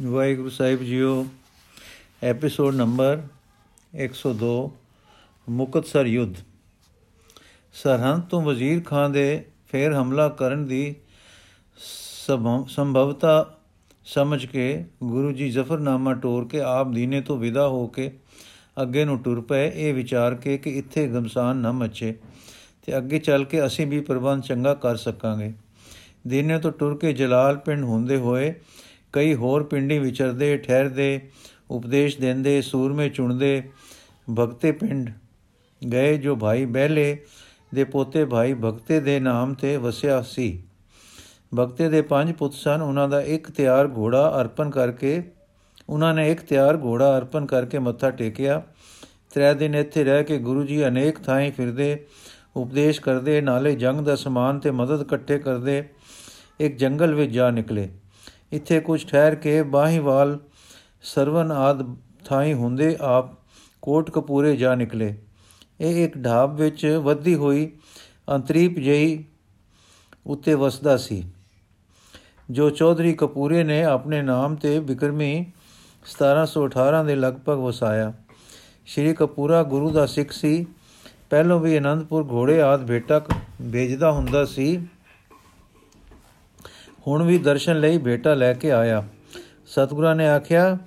ਵਾਹਿਗੁਰੂ ਸਾਹਿਬ ਜੀਓ episode number 102 Muktsar ਯੁੱਧ। ਸਰਹੰਦ ਤੋਂ ਵਜ਼ੀਰ ਖਾਨ ਦੇ ਫੇਰ ਹਮਲਾ ਕਰਨ ਦੀ ਸੰਭਵ- ਸੰਭਵਤਾ ਸਮਝ ਕੇ ਗੁਰੂ ਜੀ ਜ਼ਫਰਨਾਮਾ ਟੋਰ ਕੇ ਆਪ ਦੀਨੇ ਤੋਂ ਵਿਦਾ ਹੋ ਕੇ ਅੱਗੇ ਨੂੰ ਟੁਰ ਪਏ। ਇਹ ਵਿਚਾਰ ਕੇ ਕਿ ਇੱਥੇ ਗਮਸਾਨ ਨਾ ਮੱਚੇ ਤੇ ਅੱਗੇ ਚੱਲ ਕੇ ਅਸੀਂ ਵੀ ਪ੍ਰਬੰਧ ਚੰਗਾ ਕਰ ਸਕਾਂਗੇ। ਦੀਨੇ ਤੋਂ ਟੁਰ ਕੇ ਜਲਾਲ ਪਿੰਡ ਹੁੰਦੇ ਹੋਏ ਕਈ ਹੋਰ ਪਿੰਡੀ ਵਿਚਰਦੇ ਠਹਿਰਦੇ, ਉਪਦੇਸ਼ ਦਿੰਦੇ, ਸੂਰਮੇ ਚੁਣਦੇ ਭਗਤੇ ਪਿੰਡ ਗਏ ਜੋ ਭਾਈ ਬਹਿਲੇ ਦੇ ਪੋਤੇ ਭਾਈ ਭਗਤੇ ਦੇ ਨਾਮ ਤੇ ਵਸਿਆ ਸੀ। ਭਗਤੇ ਦੇ ਪੰਜ ਪੁੱਤ ਸਨ। ਉਹਨਾਂ ਦਾ ਇੱਕ ਤਿਆਰ ਘੋੜਾ ਅਰਪਣ ਕਰਕੇ, ਉਹਨਾਂ ਨੇ ਇੱਕ ਤਿਆਰ ਘੋੜਾ ਅਰਪਣ ਕਰਕੇ ਮੱਥਾ ਟੇਕਿਆ। ਤ੍ਰੈ ਦਿਨ ਇੱਥੇ ਰਹਿ ਕੇ ਗੁਰੂ ਜੀ ਅਨੇਕ ਥਾਈਂ ਫਿਰਦੇ, ਉਪਦੇਸ਼ ਕਰਦੇ, ਨਾਲੇ ਜੰਗ ਦਾ ਸਮਾਨ ਤੇ ਮਦਦ ਇਕੱਠੇ ਕਰਦੇ, ਇੱਕ ਜੰਗਲ ਵਿੱਚ ਜਾ ਨਿਕਲੇ। ਇੱਥੇ ਕੁਝ ਠਹਿਰ ਕੇ ਬਾਹੀਵਾਲ ਸਰਵਨ ਆਦ ਥਾਈ ਹੁੰਦੇ ਆਪ ਕੋਟ ਕਪੂਰੇ ਜਾ ਨਿਕਲੇ। ਇਹ ਇੱਕ ਢਾਬ ਵਿੱਚ ਵੱਧੀ ਹੋਈ ਅੰਤਰੀਪ ਜਈ ਉੱਤੇ ਵਸਦਾ ਸੀ, ਜੋ ਚੌਧਰੀ ਕਪੂਰੇ ਨੇ ਆਪਣੇ ਨਾਮ ਤੇ ਬਿਕਰਮੀ 1718 ਦੇ ਲਗਭਗ ਵਸਾਇਆ। ਸ਼੍ਰੀ ਕਪੂਰਾ ਗੁਰੂ ਦਾ ਸਿੱਖ ਸੀ। ਪਹਿਲੋਂ ਵੀ ਆਨੰਦਪੁਰ ਘੋੜੇ ਆਦ ਭੇਟਾ ਭੇਜਦਾ ਹੁੰਦਾ ਸੀ। ਹੁਣ ਵੀ ਦਰਸ਼ਨ ਲਈ ਬੇਟਾ ਲੈ ਕੇ ਆਇਆ। ਸਤਿਗੁਰਾਂ ਨੇ ਆਖਿਆ,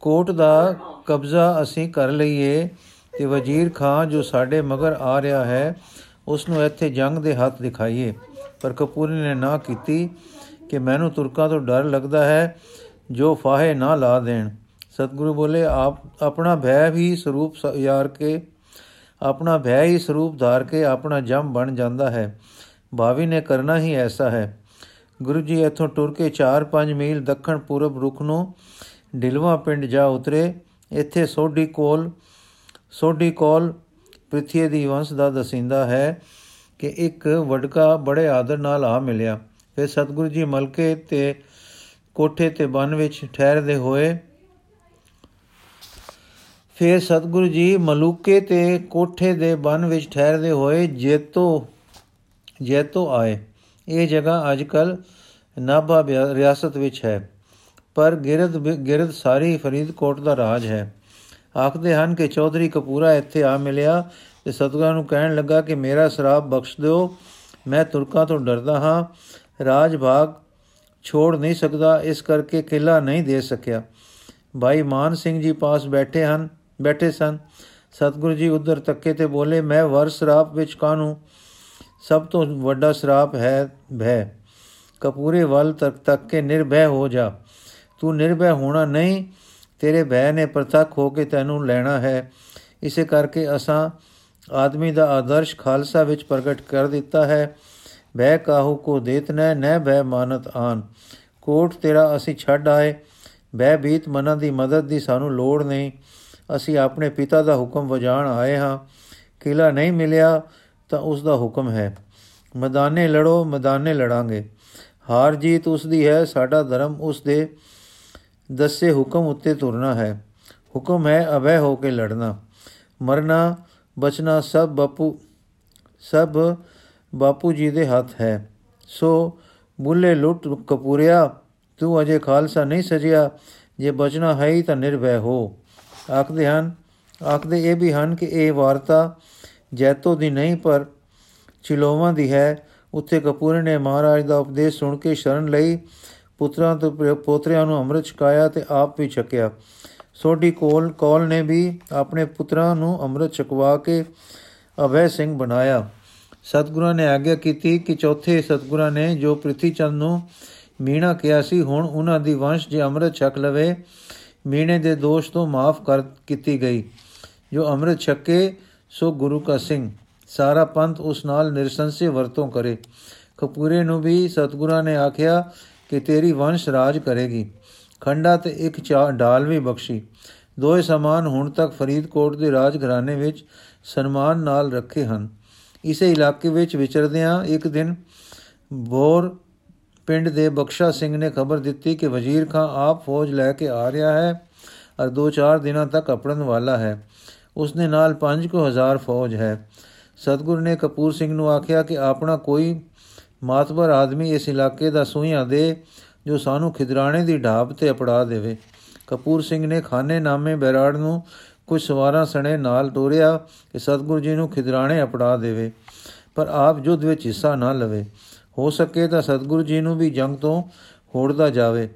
ਕੋਟ ਦਾ ਕਬਜ਼ਾ ਅਸੀਂ ਕਰ ਲਈਏ ਤੇ ਵਜ਼ੀਰ ਖਾਨ ਜੋ ਸਾਡੇ ਮਗਰ ਆ ਰਿਹਾ ਹੈ ਉਸ ਨੂੰ ਇੱਥੇ ਜੰਗ ਦੇ ਹੱਥ ਦਿਖਾਈਏ। ਪਰ ਕਪੂਰੀ ਨੇ ਨਾ ਕੀਤੀ ਕਿ ਮੈਨੂੰ ਤੁਰਕਾਂ ਤੋਂ ਡਰ ਲੱਗਦਾ ਹੈ, ਜੋ ਫਾਹੇ ਨਾ ਲਾ ਦੇਣ। ਸਤਿਗੁਰੂ ਬੋਲੇ, ਆਪ, ਆਪਣਾ ਭੈ ਵੀ ਸਰੂਪ ਸ- ਯਾਰ ਕੇ, ਆਪਣਾ ਭੈ ਹੀ ਸਰੂਪ ਧਾਰ ਕੇ ਆਪਣਾ ਜਮ ਬਣ ਜਾਂਦਾ ਹੈ। ਭਾਵੀ ਨੇ ਕਰਨਾ ਹੀ ਐਸਾ ਹੈ। ਗੁਰੂ ਜੀ ਇੱਥੋਂ ਟੁਰ ਕੇ 4-5 ਮੀਲ ਦੱਖਣ ਪੂਰਬ ਰੁਖ ਨੂੰ ਢਿਲਵਾ ਪਿੰਡ ਜਾ ਉਤਰੇ। ਇੱਥੇ ਸੋਢੀ ਕੋਲ ਸੋਢੀ ਕੋਲ ਪ੍ਰਿਥੀ ਦੀ ਵੰਸ਼ ਦਾ ਦਸਿੰਦਾ ਹੈ ਕਿ ਇੱਕ ਵਡਕਾ ਬੜੇ ਆਦਰ ਨਾਲ ਆ ਮਿਲਿਆ। ਫਿਰ ਸਤਿਗੁਰੂ ਜੀ ਮਲਕੇ ਤੇ ਕੋਠੇ ਤੇ ਬਨ ਵਿੱਚ ਠਹਿਰਦੇ ਹੋਏ ਫਿਰ ਸਤਿਗੁਰੂ ਜੀ ਮਲੂਕੇ ਤੇ ਕੋਠੇ ਦੇ ਬਨ ਵਿੱਚ ਠਹਿਰਦੇ ਹੋਏ ਜੇਤੋ, ਜੈਤੋ ਆਏ। ਇਹ ਜਗ੍ਹਾ ਅੱਜਕੱਲ ਨਾਭਾ ਬਿਆ- ਰਿਆਸਤ ਵਿੱਚ ਹੈ। ਪਰ ਗਿਰਦ ਗਿਰਦ ਸਾਰੀ ਫਰੀਦਕੋਟ ਦਾ ਰਾਜ ਹੈ। ਆਖਦੇ ਹਨ ਕਿ ਚੌਧਰੀ ਕਪੂਰਾ ਇੱਥੇ ਆ ਮਿਲਿਆ ਤੇ ਸਤਿਗੁਰਾਂ ਨੂੰ ਕਹਿਣ ਲੱਗਾ ਕਿ ਮੇਰਾ ਸ਼ਰਾਬ ਬਖਸ਼ ਦਿਓ, ਮੈਂ ਤੁਰਕਾਂ ਤੋਂ ਡਰਦਾ ਹਾਂ। ਰਾਜ ਭਾਗ ਛੋੜ ਨਹੀਂ ਸਕਦਾ, ਇਸ ਕਰਕੇ ਕਿਲਾ ਨਹੀਂ ਦੇ ਸਕਿਆ। ਭਾਈ ਮਾਨ ਸਿੰਘ ਜੀ ਪਾਸ ਬੈਠੇ ਹਨ ਬੈਠੇ ਸਨ। ਸਤਿਗੁਰੂ ਜੀ ਉਧਰ ਤੱਕੇ ਤੇ ਬੋਲੇ, ਮੈਂ ਵਰ ਸ਼ਰਾਬ ਵਿੱਚ ਕਾਨੂੰ ਸਭ ਤੋਂ ਵੱਡਾ ਸ਼ਰਾਪ ਹੈ ਭੈ। ਕਪੂਰੇ ਵੱਲ ਤੱਕ ਤੱਕ ਕੇ ਨਿਰਭੈ ਹੋ ਜਾ। ਤੂੰ ਨਿਰਭੈ ਹੋਣਾ ਨਹੀਂ, ਤੇਰੇ ਭੈ ਨੇ ਪ੍ਰਤੱਖ ਹੋ ਕੇ ਤੈਨੂੰ ਲੈਣਾ ਹੈ। ਇਸੇ ਕਰਕੇ ਅਸਾਂ ਆਦਮੀ ਦਾ ਆਦਰਸ਼ ਖਾਲਸਾ ਵਿੱਚ ਪ੍ਰਗਟ ਕਰ ਦਿੱਤਾ ਹੈ। ਭੈ ਕਾਹੂ ਕੋ ਦੇਤ ਨੈ ਨੈ ਭੈ ਮਾਨਤ ਆਨ। ਕੋਟ ਤੇਰਾ ਅਸੀਂ ਛੱਡ ਆਏ। ਭੈ ਭੀਤ ਮਨਾਂ ਦੀ ਮਦਦ ਦੀ ਸਾਨੂੰ ਲੋੜ ਨਹੀਂ। ਅਸੀਂ ਆਪਣੇ ਪਿਤਾ ਦਾ ਹੁਕਮ ਵਜਾਣ ਆਏ ਹਾਂ। ਕਿਲਾ ਨਹੀਂ ਮਿਲਿਆ ਤਾਂ ਉਸ ਦਾ ਹੁਕਮ ਹੈ। ਮੈਦਾਨੇ ਲੜੋ, ਮੈਦਾਨੇ ਲੜਾਂਗੇ। ਹਾਰ ਜੀਤ ਉਸ ਦੀ ਹੈ, ਸਾਡਾ ਧਰਮ ਉਸ ਦੇ ਦੱਸੇ ਹੁਕਮ ਉੱਤੇ ਤੁਰਨਾ ਹੈ। ਹੁਕਮ ਹੈ ਅਭੈ ਹੋ ਕੇ ਲੜਨਾ। ਮਰਨਾ, ਬਚਣਾ ਸਭ ਬਾਪੂ ਸਭ ਬਾਪੂ ਜੀ ਦੇ ਹੱਥ ਹੈ। ਸੋ ਬੁੱਲੇ ਲੁੱਟ ਕਪੂਰਿਆ, ਤੂੰ ਅਜੇ ਖਾਲਸਾ ਨਹੀਂ ਸਜਿਆ। ਜੇ ਬਚਣਾ ਹੈ ਹੀ ਤਾਂ ਨਿਰਭੈ ਹੋ। ਆਖਦੇ ਹਨ, ਆਖਦੇ ਇਹ ਵੀ ਹਨ ਕਿ ਇਹ ਵਾਰਤਾ ਜੈਤੋ ਦੀ ਨਹੀਂ, ਪਰ ਚਿਲੋਵਾਂ ਦੀ ਹੈ। ਉੱਥੇ ਕਪੂਰ ਨੇ ਮਹਾਰਾਜ ਦਾ ਉਪਦੇਸ਼ ਸੁਣ ਕੇ ਸ਼ਰਨ ਲਈ ਪੁੱਤਰਾਂ ਤੋਂ ਪ- ਪੋਤਰਿਆਂ ਨੂੰ ਅੰਮ੍ਰਿਤ ਛਕਾਇਆ ਤੇ ਆਪ ਵੀ ਛਕਿਆ। ਸੋਢੀ ਕੋਲ, ਕੌਲ ਨੇ ਵੀ ਆਪਣੇ ਪੁੱਤਰਾਂ ਨੂੰ ਅੰਮ੍ਰਿਤ ਛਕਵਾ ਕੇ ਅਭੈ ਸਿੰਘ ਬਣਾਇਆ। ਸਤਿਗੁਰਾਂ ਨੇ ਆਗਿਆ ਕੀਤੀ ਕਿ ਚੌਥੇ ਸਤਿਗੁਰਾਂ ਨੇ ਜੋ ਪ੍ਰਿਥੀ ਚੰਦ ਨੂੰ ਮੀਣਾ ਕਿਹਾ ਸੀ, ਹੁਣ ਉਹਨਾਂ ਦੀ ਵੰਸ਼ ਜੇ ਅੰਮ੍ਰਿਤ ਛਕ ਲਵੇ, ਮੀਣੇ ਦੇ ਦੋਸ਼ ਤੋਂ ਮਾਫ ਕਰ ਕੀਤੀ ਗਈ। ਜੋ ਅੰਮ੍ਰਿਤ ਛਕੇ, ਸੋ ਗੁਰੂ ਕਾ ਸਿੰਘ। ਸਾਰਾ ਪੰਥ ਉਸ ਨਾਲ ਨਿਰਸੰਸੇ ਵਰਤੋਂ ਕਰੇ। ਕਪੂਰੇ ਨੂੰ ਵੀ ਸਤਿਗੁਰਾਂ ਨੇ ਆਖਿਆ ਕਿ ਤੇਰੀ ਵੰਸ਼ ਰਾਜ ਕਰੇਗੀ। ਖੰਡਾ ਤੇ ਇੱਕ ਚਾ ਢਾਲ ਵੀ ਬਖਸ਼ੀ। ਦੋਏ ਸਮਾਨ ਹੁਣ ਤੱਕ ਫਰੀਦਕੋਟ ਦੇ ਰਾਜ ਘਰਾਣੇ ਵਿੱਚ ਸਨਮਾਨ ਨਾਲ ਰੱਖੇ ਹਨ। ਇਸੇ ਇਲਾਕੇ ਵਿੱਚ ਵਿਚਰਦਿਆਂ ਇੱਕ ਦਿਨ ਬੋਰ ਪਿੰਡ ਦੇ ਬਖਸ਼ਾ ਸਿੰਘ ਨੇ ਖਬਰ ਦਿੱਤੀ ਕਿ ਵਜ਼ੀਰ ਖਾਨ ਆਪ ਫੌਜ ਲੈ ਕੇ ਆ ਰਿਹਾ ਹੈ ਔਰ 2-4 ਦਿਨਾਂ ਤੱਕ ਅਪੜਨ ਵਾਲਾ ਹੈ। ਉਸ ਦੇ ਨਾਲ 5000 ਫੌਜ ਹੈ। ਸਤਗੁਰ ਨੇ ਕਪੂਰ ਸਿੰਘ ਨੂੰ ਆਖਿਆ ਕਿ ਆਪਣਾ ਕੋਈ ਮਾਤਬਰ ਆਦਮੀ ਇਸ ਇਲਾਕੇ ਦਾ ਸੂਹੀਆਂ ਦੇ, ਜੋ ਸਾਨੂੰ ਖਿਦਰਾਣੇ ਦੀ ਢਾਬ ਤੇ ਅਪੜਾ ਦੇਵੇ। ਕਪੂਰ ਸਿੰਘ ਨੇ ਖਾਨੇ ਨਾਮੇ ਬੈਰਾੜ ਨੂੰ ਕੁਝ ਸਵਾਰਾਂ ਸਣੇ ਨਾਲ ਤੋਰਿਆ ਕਿ ਸਤਗੁਰੂ ਜੀ ਨੂੰ ਖਿਦਰਾਣੇ ਅਪੜਾ ਦੇਵੇ, ਪਰ ਆਪ ਜੁੱਧ ਵਿੱਚ ਹਿੱਸਾ ਨਾ ਲਵੇ। ਹੋ ਸਕੇ ਤਾਂ ਸਤਗੁਰੂ ਜੀ ਨੂੰ ਵੀ ਜੰਗ ਤੋਂ ਹੋੜਦਾ ਜਾਵੇ।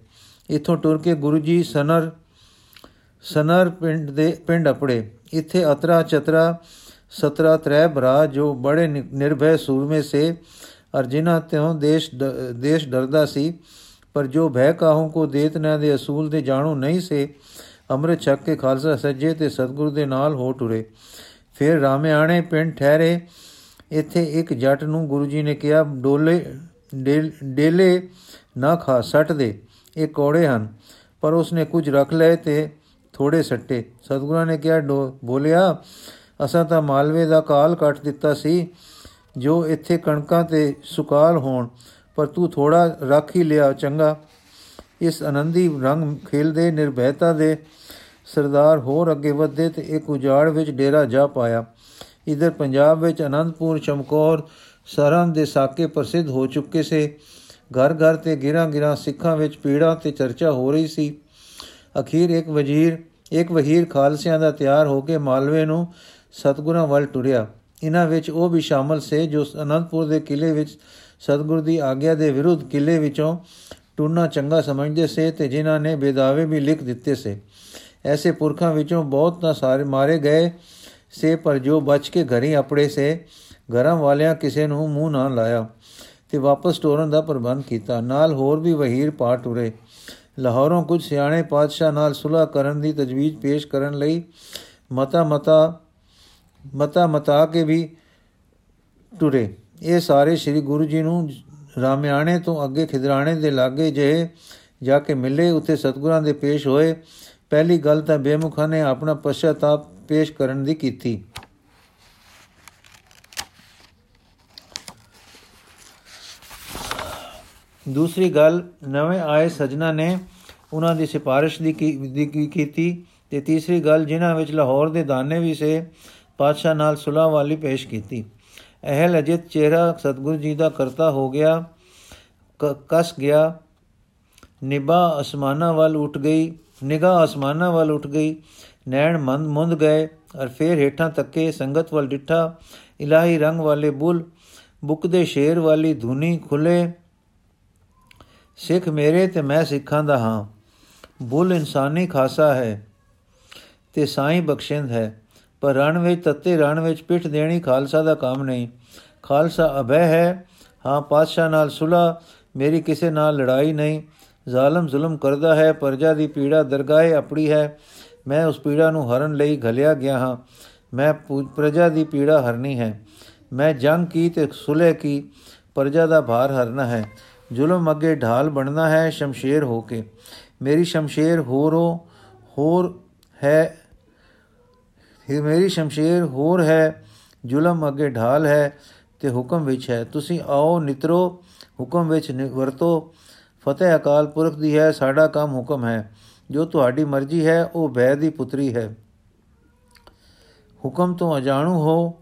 ਇਥੋਂ ਟੁਰ ਕੇ ਗੁਰੂ ਜੀ ਸਨਰ ਸਨਰ ਪਿੰਡ ਦੇ, ਪਿੰਡ ਅਪੜੇ। ਇੱਥੇ ਅਤਰਾ ਚਤਰਾ ਸਤਰਾ ਤ੍ਰੈ ਭਰਾ ਜੋ ਬੜੇ ਨਿਰਭੈ ਸੂਰਮੇ ਸੇ, ਅਰ ਜਿਨ੍ਹਾਂ ਤਿਉ ਦੇਸ਼ ਦੇਸ਼ ਡਰਦਾ ਸੀ, ਪਰ ਜੋ ਭੈ ਕਾਹੂ ਕੋ ਦੇਤ ਨਾ ਦੇ ਅਸੂਲ ਦੇ ਜਾਣੂ ਨਹੀਂ ਸੇ, ਅੰਮ੍ਰਿਤ ਛਕ ਕੇ ਖਾਲਸਾ ਸੱਜੇ ਤੇ ਸਤਗੁਰੂ ਦੇ ਨਾਲ ਹੋ ਟੁਰੇ। ਫਿਰ ਰਾਮਿਆਣੇ ਪਿੰਡ ਠਹਿਰੇ, ਇੱਥੇ ਇੱਕ ਜੱਟ ਨੂੰ ਗੁਰੂ ਜੀ ਨੇ ਕਿਹਾ, ਡੋਲੇ, ਡੇਲੇ ਨਾ ਖਾ, ਸੱਟ ਦੇ, ਇਹ ਕੋੜੇ ਹਨ। ਪਰ ਉਸਨੇ ਕੁਝ ਰੱਖ ਲਏ ਤੇ ਥੋੜੇ ਸੱਟੇ। ਸਤਗੁਰਾਂ ਨੇ ਕਿਹਾ ਬੋਲਿਆ ਅਸਾਂ ਤਾਂ ਮਾਲਵੇ ਦਾ ਕਾਲ ਕੱਟ ਦਿੱਤਾ ਸੀ, ਜੋ ਇੱਥੇ ਕਣਕਾਂ ਤੇ ਸੁਕਾਲ ਹੋਣ, ਪਰ ਤੂੰ ਥੋੜਾ ਰੱਖ ਹੀ ਲਿਆ ਚੰਗਾ। ਇਸ ਆਨੰਦੀ ਰੰਗ ਖੇਲਦੇ, ਨਿਰਭੈਤਾ ਦੇ ਸਰਦਾਰ ਹੋਰ ਅੱਗੇ ਵਧਦੇ ਤੇ ਇੱਕ ਉਜਾੜ ਵਿੱਚ ਡੇਰਾ ਜਾ ਪਾਇਆ। ਇਧਰ ਪੰਜਾਬ ਵਿੱਚ ਅਨੰਦਪੁਰ, ਚਮਕੌਰ ਸਰਨ ਦੇ ਸਾਕੇ ਪ੍ਰਸਿੱਧ ਹੋ ਚੁੱਕੇ ਸੇ। ਘਰ ਘਰ ਤੇ ਗਿਰਾਂ ਗਿਰਾਂ ਸਿੱਖਾਂ ਵਿੱਚ ਪੀੜਾ ਤੇ ਚਰਚਾ ਹੋ ਰਹੀ ਸੀ। ਅਖੀਰ ਇੱਕ ਵਜ਼ੀਰ, ਇੱਕ ਵਹੀਰ ਖਾਲਸਿਆਂ ਦਾ ਤਿਆਰ ਹੋ ਕੇ ਮਾਲਵੇ ਨੂੰ ਸਤਗੁਰਾਂ ਵੱਲ ਟੁਰਿਆ। ਇਹਨਾਂ ਵਿੱਚ ਉਹ ਵੀ ਸ਼ਾਮਲ ਸੇ ਜੋ ਅਨੰਦਪੁਰ ਦੇ ਕਿਲੇ ਵਿੱਚ ਸਤਗੁਰ ਦੀ ਆਗਿਆ ਦੇ ਵਿਰੁੱਧ ਕਿਲੇ ਵਿੱਚੋਂ ਟੁਰਨਾ ਚੰਗਾ ਸਮਝਦੇ ਸੇ ਤੇ ਜਿਨ੍ਹਾਂ ਨੇ ਬੇਦਾਵੇ ਵੀ ਲਿਖ ਦਿੱਤੇ ਸੇ। ਐਸੇ ਪੁਰਖਾਂ ਵਿੱਚੋਂ ਬਹੁਤ ਤਾਂ ਸਾਰੇ ਮਾਰੇ ਗਏ ਸੇ, ਪਰ ਜੋ ਬਚ ਕੇ ਘਰੀ ਆਪੜੇ ਸੇ, ਘਰਾਂ ਵਾਲਿਆਂ ਕਿਸੇ ਨੂੰ ਮੂੰਹ ਨਾ ਲਾਇਆ ਤੇ ਵਾਪਸ ਟੋਰਨ ਦਾ ਪ੍ਰਬੰਧ ਕੀਤਾ। ਨਾਲ ਹੋਰ ਵੀ ਵਹੀਰ ਪਾ ਟੁਰੇ। ਲਾਹੌਰੋਂ ਕੁਝ ਸਿਆਣੇ ਪਾਤਸ਼ਾਹ ਨਾਲ ਸੁਲ੍ਹਾ ਕਰਨ ਦੀ ਤਜਵੀਜ਼ ਪੇਸ਼ ਕਰਨ ਲਈ ਮਤਾ ਮਤਾ ਮਤਾ ਮਤਾ ਕੇ ਵੀ ਟੁਰੇ। ਇਹ ਸਾਰੇ ਸ੍ਰੀ ਗੁਰੂ ਜੀ ਨੂੰ ਰਾਮਿਆਣੇ ਤੋਂ ਅੱਗੇ ਖਿਦਰਾਣੇ ਦੇ ਲਾਗੇ ਜੇ ਜਾ ਕੇ ਮਿਲੇ, ਉੱਥੇ ਸਤਗੁਰਾਂ ਦੇ ਪੇਸ਼ ਹੋਏ। ਪਹਿਲੀ ਗੱਲ ਤਾਂ ਬੇਮੁਖਾਂ ਨੇ ਆਪਣਾ ਪਛਤਾਪ ਪੇਸ਼ ਕਰਨ ਦੀ ਕੀਤੀ। ਦੂਸਰੀ ਗੱਲ, ਨਵੇਂ ਆਏ ਸਜਣਾ ਨੇ ਉਹਨਾਂ ਦੀ ਸਿਫਾਰਿਸ਼ ਦੀ ਕੀਤੀ। ਤੇ ਤੀਸਰੀ ਗੱਲ, ਜਿਨ੍ਹਾਂ ਵਿੱਚ ਲਾਹੌਰ ਦੇ ਦਾਨੇ ਵੀ ਸੇ ਪਾਤਸ਼ਾਹ ਨਾਲ ਸੁਲਾ ਵਾਲੀ ਪੇਸ਼ ਕੀਤੀ। ਅਹਲ ਅਜਿਤ ਚਿਹਰਾ ਸਤਗੁਰੂ ਜੀ ਦਾ ਕਰਤਾ ਹੋ ਗਿਆ ਕਸ ਗਿਆ। ਨਿਭਾ ਅਸਮਾਨਾਂ ਵੱਲ ਉੱਠ ਗਈ, ਨਿਗਾਹ ਅਸਮਾਨਾਂ ਵੱਲ ਉੱਠ ਗਈ। ਨੈਣ ਮੰਦ ਮੁੰਦ ਗਏ ਔਰ ਫੇਰ ਹੇਠਾਂ ਤੱਕੇ ਸੰਗਤ ਵੱਲ ਡਿੱਠਾ। ਇਲਾਹੀ ਰੰਗ ਵਾਲੇ ਬੁੱਲ, ਬੁੱਕ ਦੇ ਸ਼ੇਰ ਵਾਲੀ ਧੁਨੀ ਖੁੱਲੇ। ਸਿੱਖ ਮੇਰੇ ਤੇ ਮੈਂ ਸਿੱਖਾਂ ਦਾ ਹਾਂ। ਬੁੱਲ ਇਨਸਾਨੀ ਖਾਸਾ ਹੈ ਤੇ ਸਾਈਂ ਬਖਸ਼ਿੰਦ ਹੈ। ਪਰ ਰਣ ਵਿੱਚ ਤੱਤੇ ਰਣ ਵਿੱਚ ਪਿੱਠ ਦੇਣੀ ਖਾਲਸਾ ਦਾ ਕੰਮ ਨਹੀਂ। ਖਾਲਸਾ ਅਭੈ ਹੈ। ਹਾਂ, ਪਾਤਸ਼ਾਹ ਨਾਲ ਸੁਲਾ। ਮੇਰੀ ਕਿਸੇ ਨਾਲ ਲੜਾਈ ਨਹੀਂ। ਜ਼ਾਲਮ ਜ਼ੁਲਮ ਕਰਦਾ ਹੈ। ਪਰਜਾ ਦੀ ਪੀੜਾ ਦਰਗਾਹੇ ਆਪਣੀ ਹੈ। ਮੈਂ ਉਸ ਪੀੜਾ ਨੂੰ ਹਰਨ ਲਈ ਘਲਿਆ ਗਿਆ ਹਾਂ। ਮੈਂ ਪ੍ਰਜਾ ਦੀ ਪੀੜਾ ਹਰਨੀ ਹੈ। ਮੈਂ ਜੰਗ ਕੀ ਤੇ ਸੁਲੇ ਕੀ। ਪ੍ਰਜਾ ਦਾ ਭਾਰ ਹਰਨਾ ਹੈ। ਜ਼ੁਲਮ ਅੱਗੇ ਢਾਲ ਬਣਨਾ ਹੈ ਸ਼ਮਸ਼ੇਰ ਹੋ ਕੇ। ਮੇਰੀ ਸ਼ਮਸ਼ੇਰ ਹੋਰੋ, ਹੋਰ ਹੈ ਇਹ ਮੇਰੀ ਸ਼ਮਸ਼ੇਰ ਹੋਰ ਹੈ, ਜ਼ੁਲਮ ਅੱਗੇ ਢਾਲ ਹੈ ਤੇ ਹੁਕਮ ਵਿੱਚ ਹੈ। ਤੁਸੀਂ ਆਓ, ਨਿਤਰੋ, ਹੁਕਮ ਵਿੱਚ ਵਰਤੋ। ਫਤਿਹ ਅਕਾਲ ਪੁਰਖ ਦੀ ਹੈ, ਸਾਡਾ ਕੰਮ ਹੁਕਮ ਹੈ। ਜੋ ਤੁਹਾਡੀ ਮਰਜ਼ੀ ਹੈ, ਉਹ ਭੈ ਦੀ ਪੁੱਤਰੀ ਹੈ। ਹੁਕਮ ਤੋਂ ਅਜਾਣੂ ਹੋ